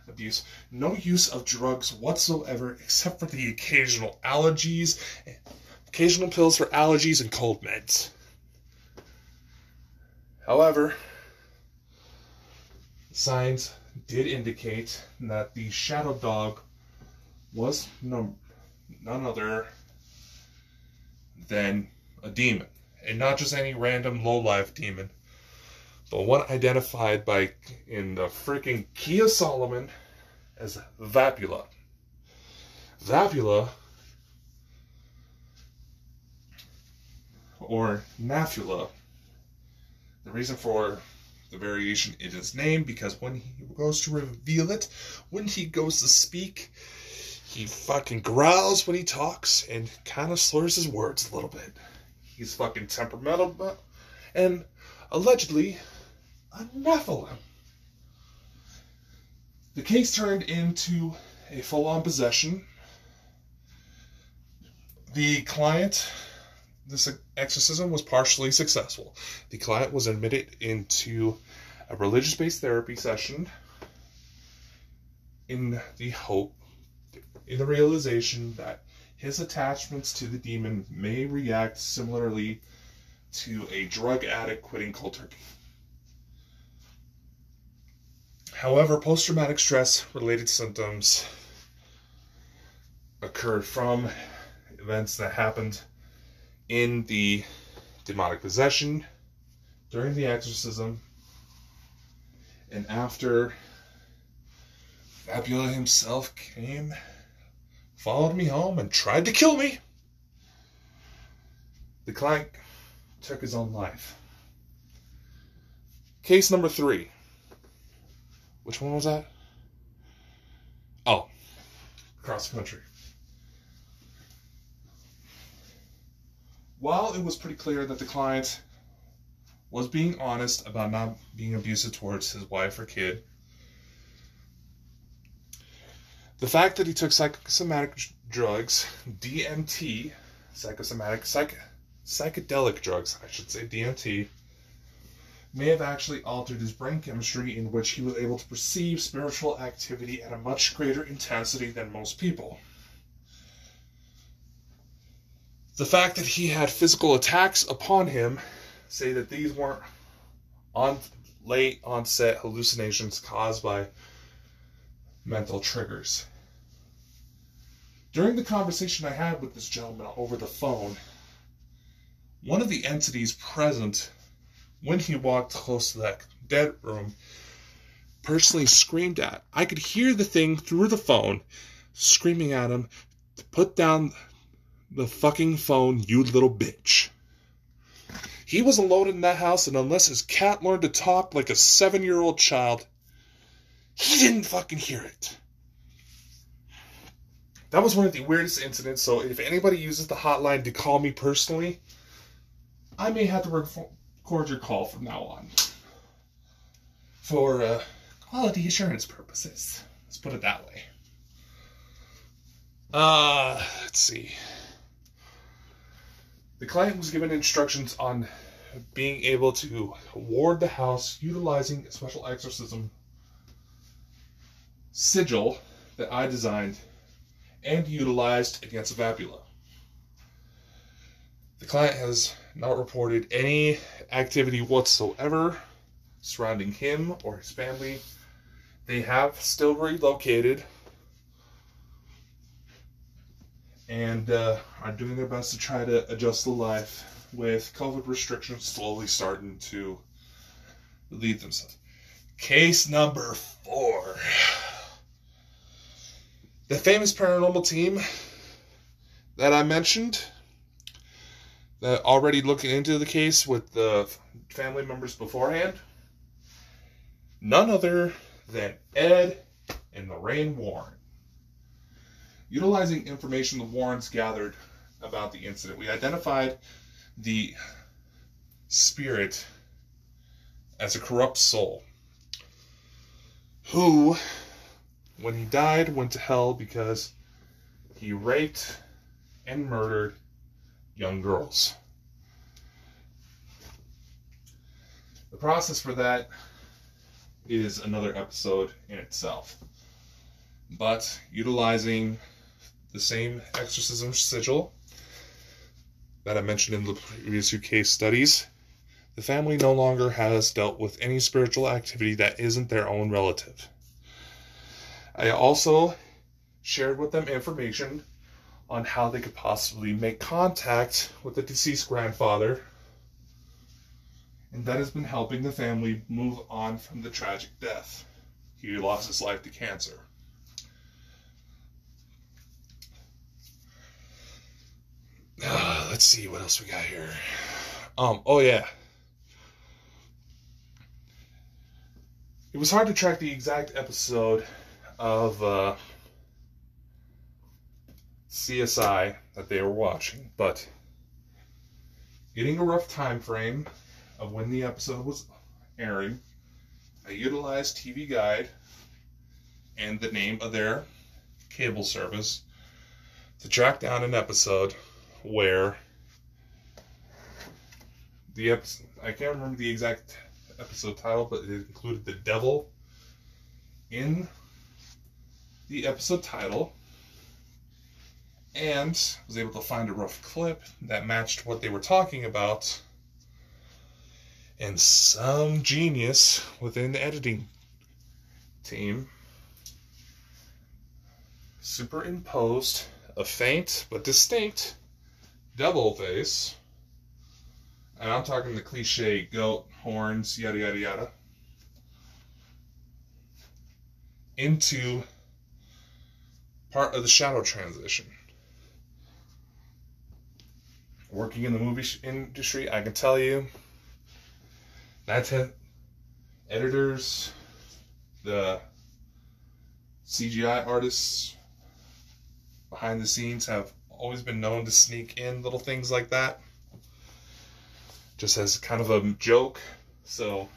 abuse, no use of drugs whatsoever except for the occasional allergies, occasional pills for allergies and cold meds. However, signs did indicate that the shadow dog was no, none other than a demon. And not just any random low-life demon, but one identified by in the freaking Key of Solomon as Vapula. Vapula, or Naphula, the reason for the variation in his name because when he goes to reveal it, when he goes to speak, he fucking growls when he talks and kind of slurs his words a little bit. He's fucking temperamental and allegedly a Nephilim. The case turned into a full on possession. The client this exorcism was partially successful. The client was admitted into a religious based therapy session in the hope, in the realization that his attachments to the demon may react similarly to a drug addict quitting cold turkey. However, post traumatic stress related symptoms occurred from events that happened in the demonic possession, during the exorcism, and after Vapula himself came, followed me home, and tried to kill me, the client took his own life. Case number three. Which one was that? Oh, cross country. while it was pretty clear that the client was being honest about not being abusive towards his wife or kid, the fact that he took psychosomatic drugs, DMT, psychosomatic, psych, psychedelic drugs, I should say, DMT, may have actually altered his brain chemistry in which he was able to perceive spiritual activity at a much greater intensity than most people. The fact that he had physical attacks upon him say that these weren't on late onset hallucinations caused by mental triggers. During the conversation I had with this gentleman over the phone, one of the entities present when he walked close to that dead room personally screamed at. I could hear the thing through the phone screaming at him to put down the fucking phone, you little bitch. He was alone in that house, and unless his cat learned to talk like a seven year old child, he didn't fucking hear it. That was one of the weirdest incidents, so if anybody uses the hotline to call me personally, I may have to record your call from now on. For uh, quality assurance purposes. Let's put it that way. Uh, let's see. The client was given instructions on being able to ward the house utilizing a special exorcism sigil that I designed and utilized against Vapula. The client has not reported any activity whatsoever surrounding him or his family. They have still relocated and uh, are doing their best to try to adjust to life with COVID restrictions slowly starting to lead themselves. Case number four. The famous paranormal team that I mentioned that already looking into the case with the family members beforehand. None other than Ed and Lorraine Warren. Utilizing information the Warrens gathered about the incident, we identified the spirit as a corrupt soul who, when he died, went to hell because he raped and murdered young girls. The process for that is another episode in itself. But utilizing the same exorcism sigil that I mentioned in the previous two case studies, the family no longer has dealt with any spiritual activity that isn't their own relative. I also shared with them information on how they could possibly make contact with the deceased grandfather, and that has been helping the family move on from the tragic death. He lost his life to cancer. Uh, [SIGHS] let's see what else we got here. Um, oh yeah. It was hard to track the exact episode of uh, CSI that they were watching, but getting a rough time frame of when the episode was airing, I utilized TV Guide and the name of their cable service to track down an episode where the episode, I can't remember the exact episode title, but it included the devil in the episode title and was able to find a rough clip that matched what they were talking about. And some genius within the editing team superimposed a faint but distinct double face. And I'm talking the cliche goat, horns, yada yada yada. Into part of the shadow transition. Working in the movie industry, I can tell you that's it. Editors, the CGI artists behind the scenes have always been known to sneak in little things like that. Just as kind of a joke. So,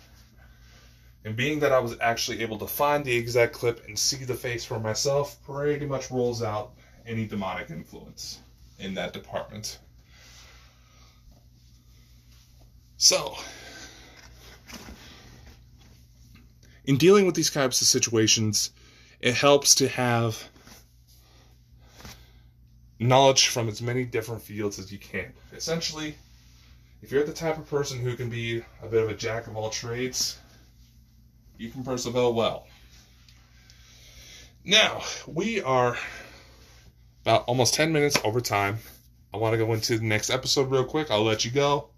and being that I was actually able to find the exact clip and see the face for myself, pretty much rules out any demonic influence in that department. So, in dealing with these types of situations, it helps to have knowledge from as many different fields as you can. Essentially, if you're the type of person who can be a bit of a jack of all trades, you can persevere well. Now, we are about almost 10 minutes over time. I want to go into the next episode real quick. I'll let you go.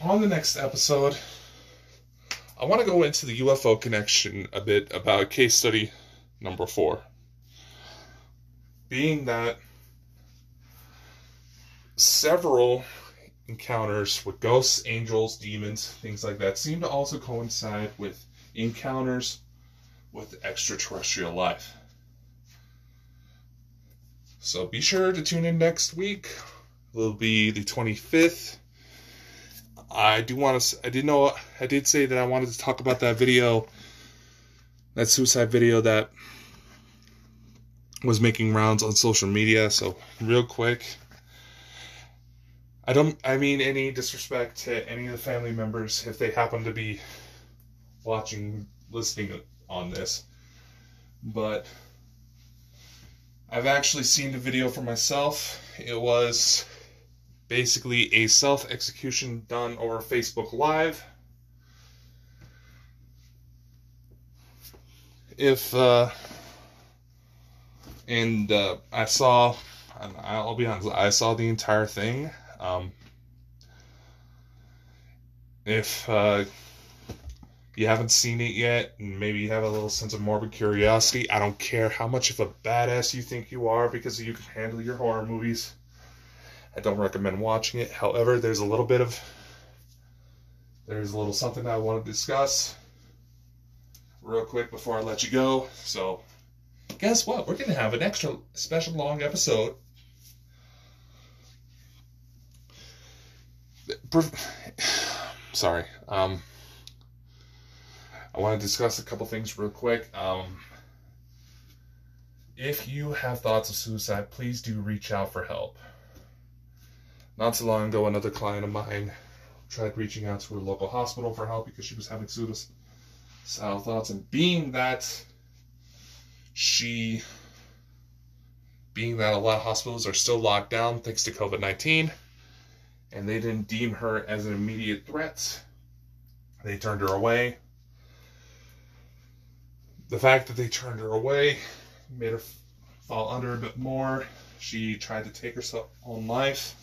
On the next episode, I want to go into the UFO connection a bit about case study number four. Being that several encounters with ghosts, angels, demons, things like that seem to also coincide with encounters with extraterrestrial life. So be sure to tune in next week. It'll be the 25th. I do want to. I did know. I did say that I wanted to talk about that video, that suicide video that was making rounds on social media. So real quick, I don't. I mean any disrespect to any of the family members if they happen to be watching, listening on this, but I've actually seen the video for myself. It was basically a self execution done over Facebook Live. If, uh, and uh, I saw, I'll be honest, I saw the entire thing. Um, if uh, you haven't seen it yet, and maybe you have a little sense of morbid curiosity, I don't care how much of a badass you think you are because you can handle your horror movies I don't recommend watching it. However, there's a little bit of there's a little something I want to discuss real quick before I let you go. So, guess what? We're going to have an extra special long episode. [SIGHS] Sorry. Um, I want to discuss a couple things real quick. Um, if you have thoughts of suicide, please do reach out for help. Not so long ago, another client of mine tried reaching out to her local hospital for help because she was having suicidal thoughts. And being that she, being that a lot of hospitals are still locked down thanks to COVID 19, and they didn't deem her as an immediate threat, they turned her away. The fact that they turned her away made her fall under a bit more. She tried to take her own life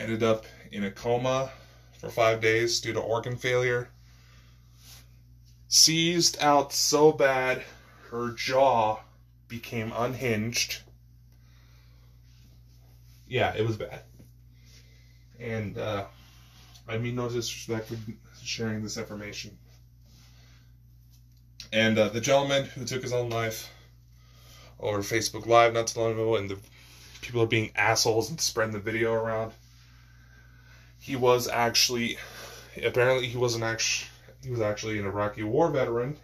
ended up in a coma for five days due to organ failure. Seized out so bad, her jaw became unhinged. Yeah, it was bad. And uh, I mean no disrespect for sharing this information. And uh, the gentleman who took his own life over Facebook Live not too long ago, and the people are being assholes and spreading the video around he was actually apparently he wasn't actually he was actually an Iraqi war veteran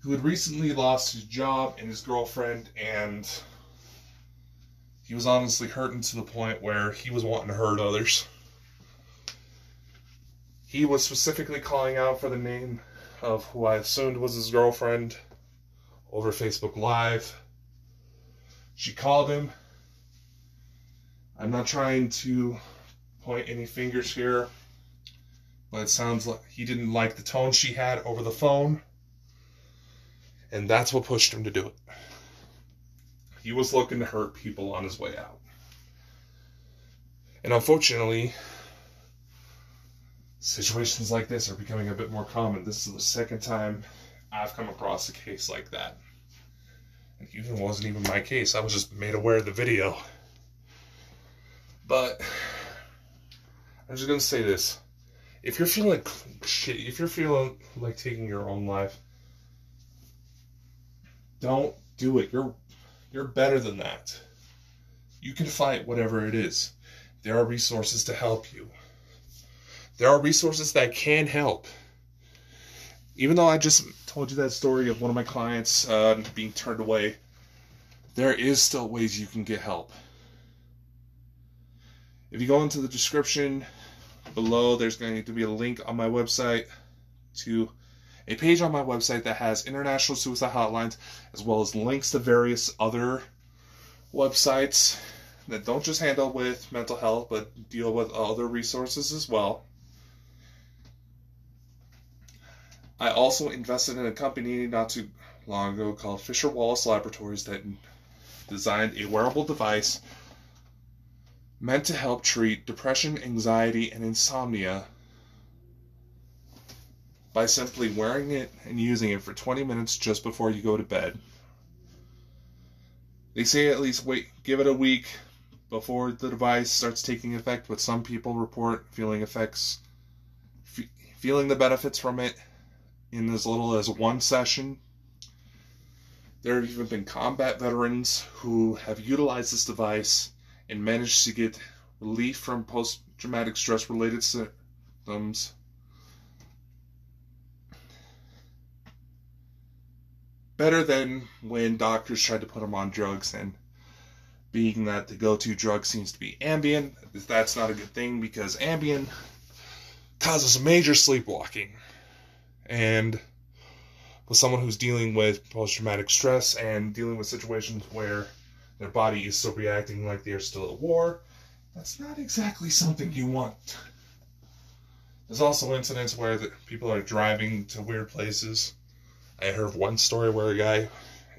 who had recently lost his job and his girlfriend and he was honestly hurting to the point where he was wanting to hurt others. He was specifically calling out for the name of who I assumed was his girlfriend over Facebook Live. She called him. I'm not trying to point any fingers here, but it sounds like he didn't like the tone she had over the phone, and that's what pushed him to do it. He was looking to hurt people on his way out. And unfortunately, situations like this are becoming a bit more common. This is the second time I've come across a case like that. And even wasn't even my case. I was just made aware of the video. But I'm just gonna say this: if you're feeling like shit, if you're feeling like taking your own life, don't do it. You're you're better than that. You can fight whatever it is. There are resources to help you. There are resources that can help. Even though I just told you that story of one of my clients uh, being turned away, there is still ways you can get help. If you go into the description below, there's going to be a link on my website to a page on my website that has international suicide hotlines as well as links to various other websites that don't just handle with mental health but deal with other resources as well. I also invested in a company not too long ago called Fisher Wallace Laboratories that designed a wearable device meant to help treat depression, anxiety, and insomnia by simply wearing it and using it for 20 minutes just before you go to bed. They say at least wait, give it a week before the device starts taking effect, but some people report feeling effects, f- feeling the benefits from it in as little as one session. There have even been combat veterans who have utilized this device and managed to get relief from post traumatic stress related symptoms. Better than when doctors tried to put them on drugs and being that the go-to drug seems to be Ambien, that's not a good thing because Ambien causes major sleepwalking. And with someone who's dealing with post-traumatic stress and dealing with situations where their body is still reacting like they're still at war, that's not exactly something you want. There's also incidents where people are driving to weird places. I heard one story where a guy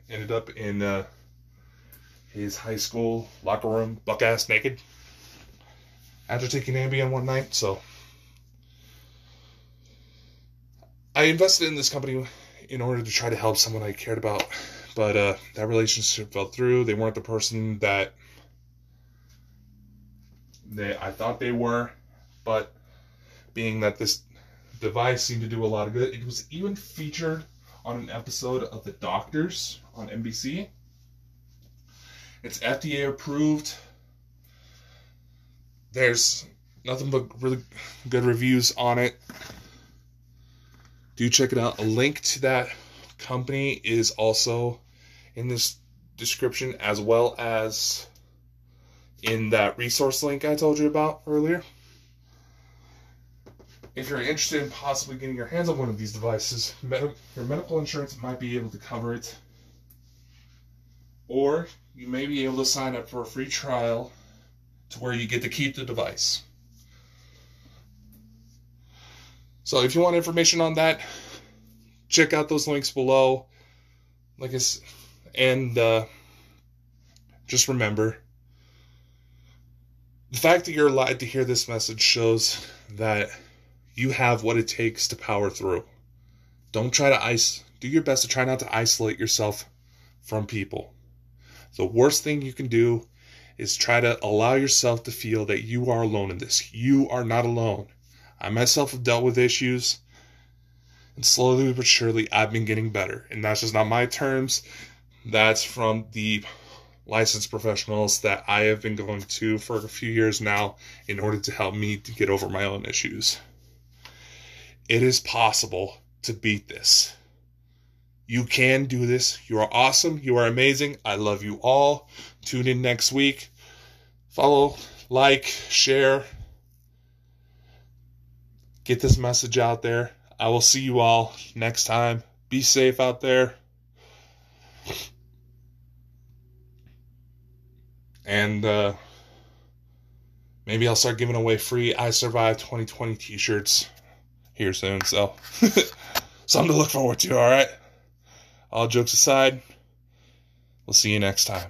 ended up in uh, his high school locker room, buck ass naked, after taking Ambien one night. So I invested in this company in order to try to help someone I cared about, but uh, that relationship fell through. They weren't the person that they I thought they were, but being that this device seemed to do a lot of good, it was even featured on an episode of The Doctors on NBC. It's FDA approved. There's nothing but really good reviews on it. Do check it out. A link to that company is also in this description as well as in that resource link I told you about earlier. If you're interested in possibly getting your hands on one of these devices, med- your medical insurance might be able to cover it. Or you may be able to sign up for a free trial to where you get to keep the device. So if you want information on that, check out those links below. Like I and uh, just remember the fact that you're allowed to hear this message shows that you have what it takes to power through. Don't try to ice. Do your best to try not to isolate yourself from people. The worst thing you can do is try to allow yourself to feel that you are alone in this. You are not alone. I myself have dealt with issues, and slowly but surely I've been getting better. And that's just not my terms. That's from the licensed professionals that I have been going to for a few years now in order to help me to get over my own issues. It is possible to beat this. You can do this. You are awesome. You are amazing. I love you all. Tune in next week. Follow, like, share. Get this message out there. I will see you all next time. Be safe out there. And uh, maybe I'll start giving away free I Survived 2020 t shirts here soon. So, [LAUGHS] something to look forward to, all right? All jokes aside, we'll see you next time.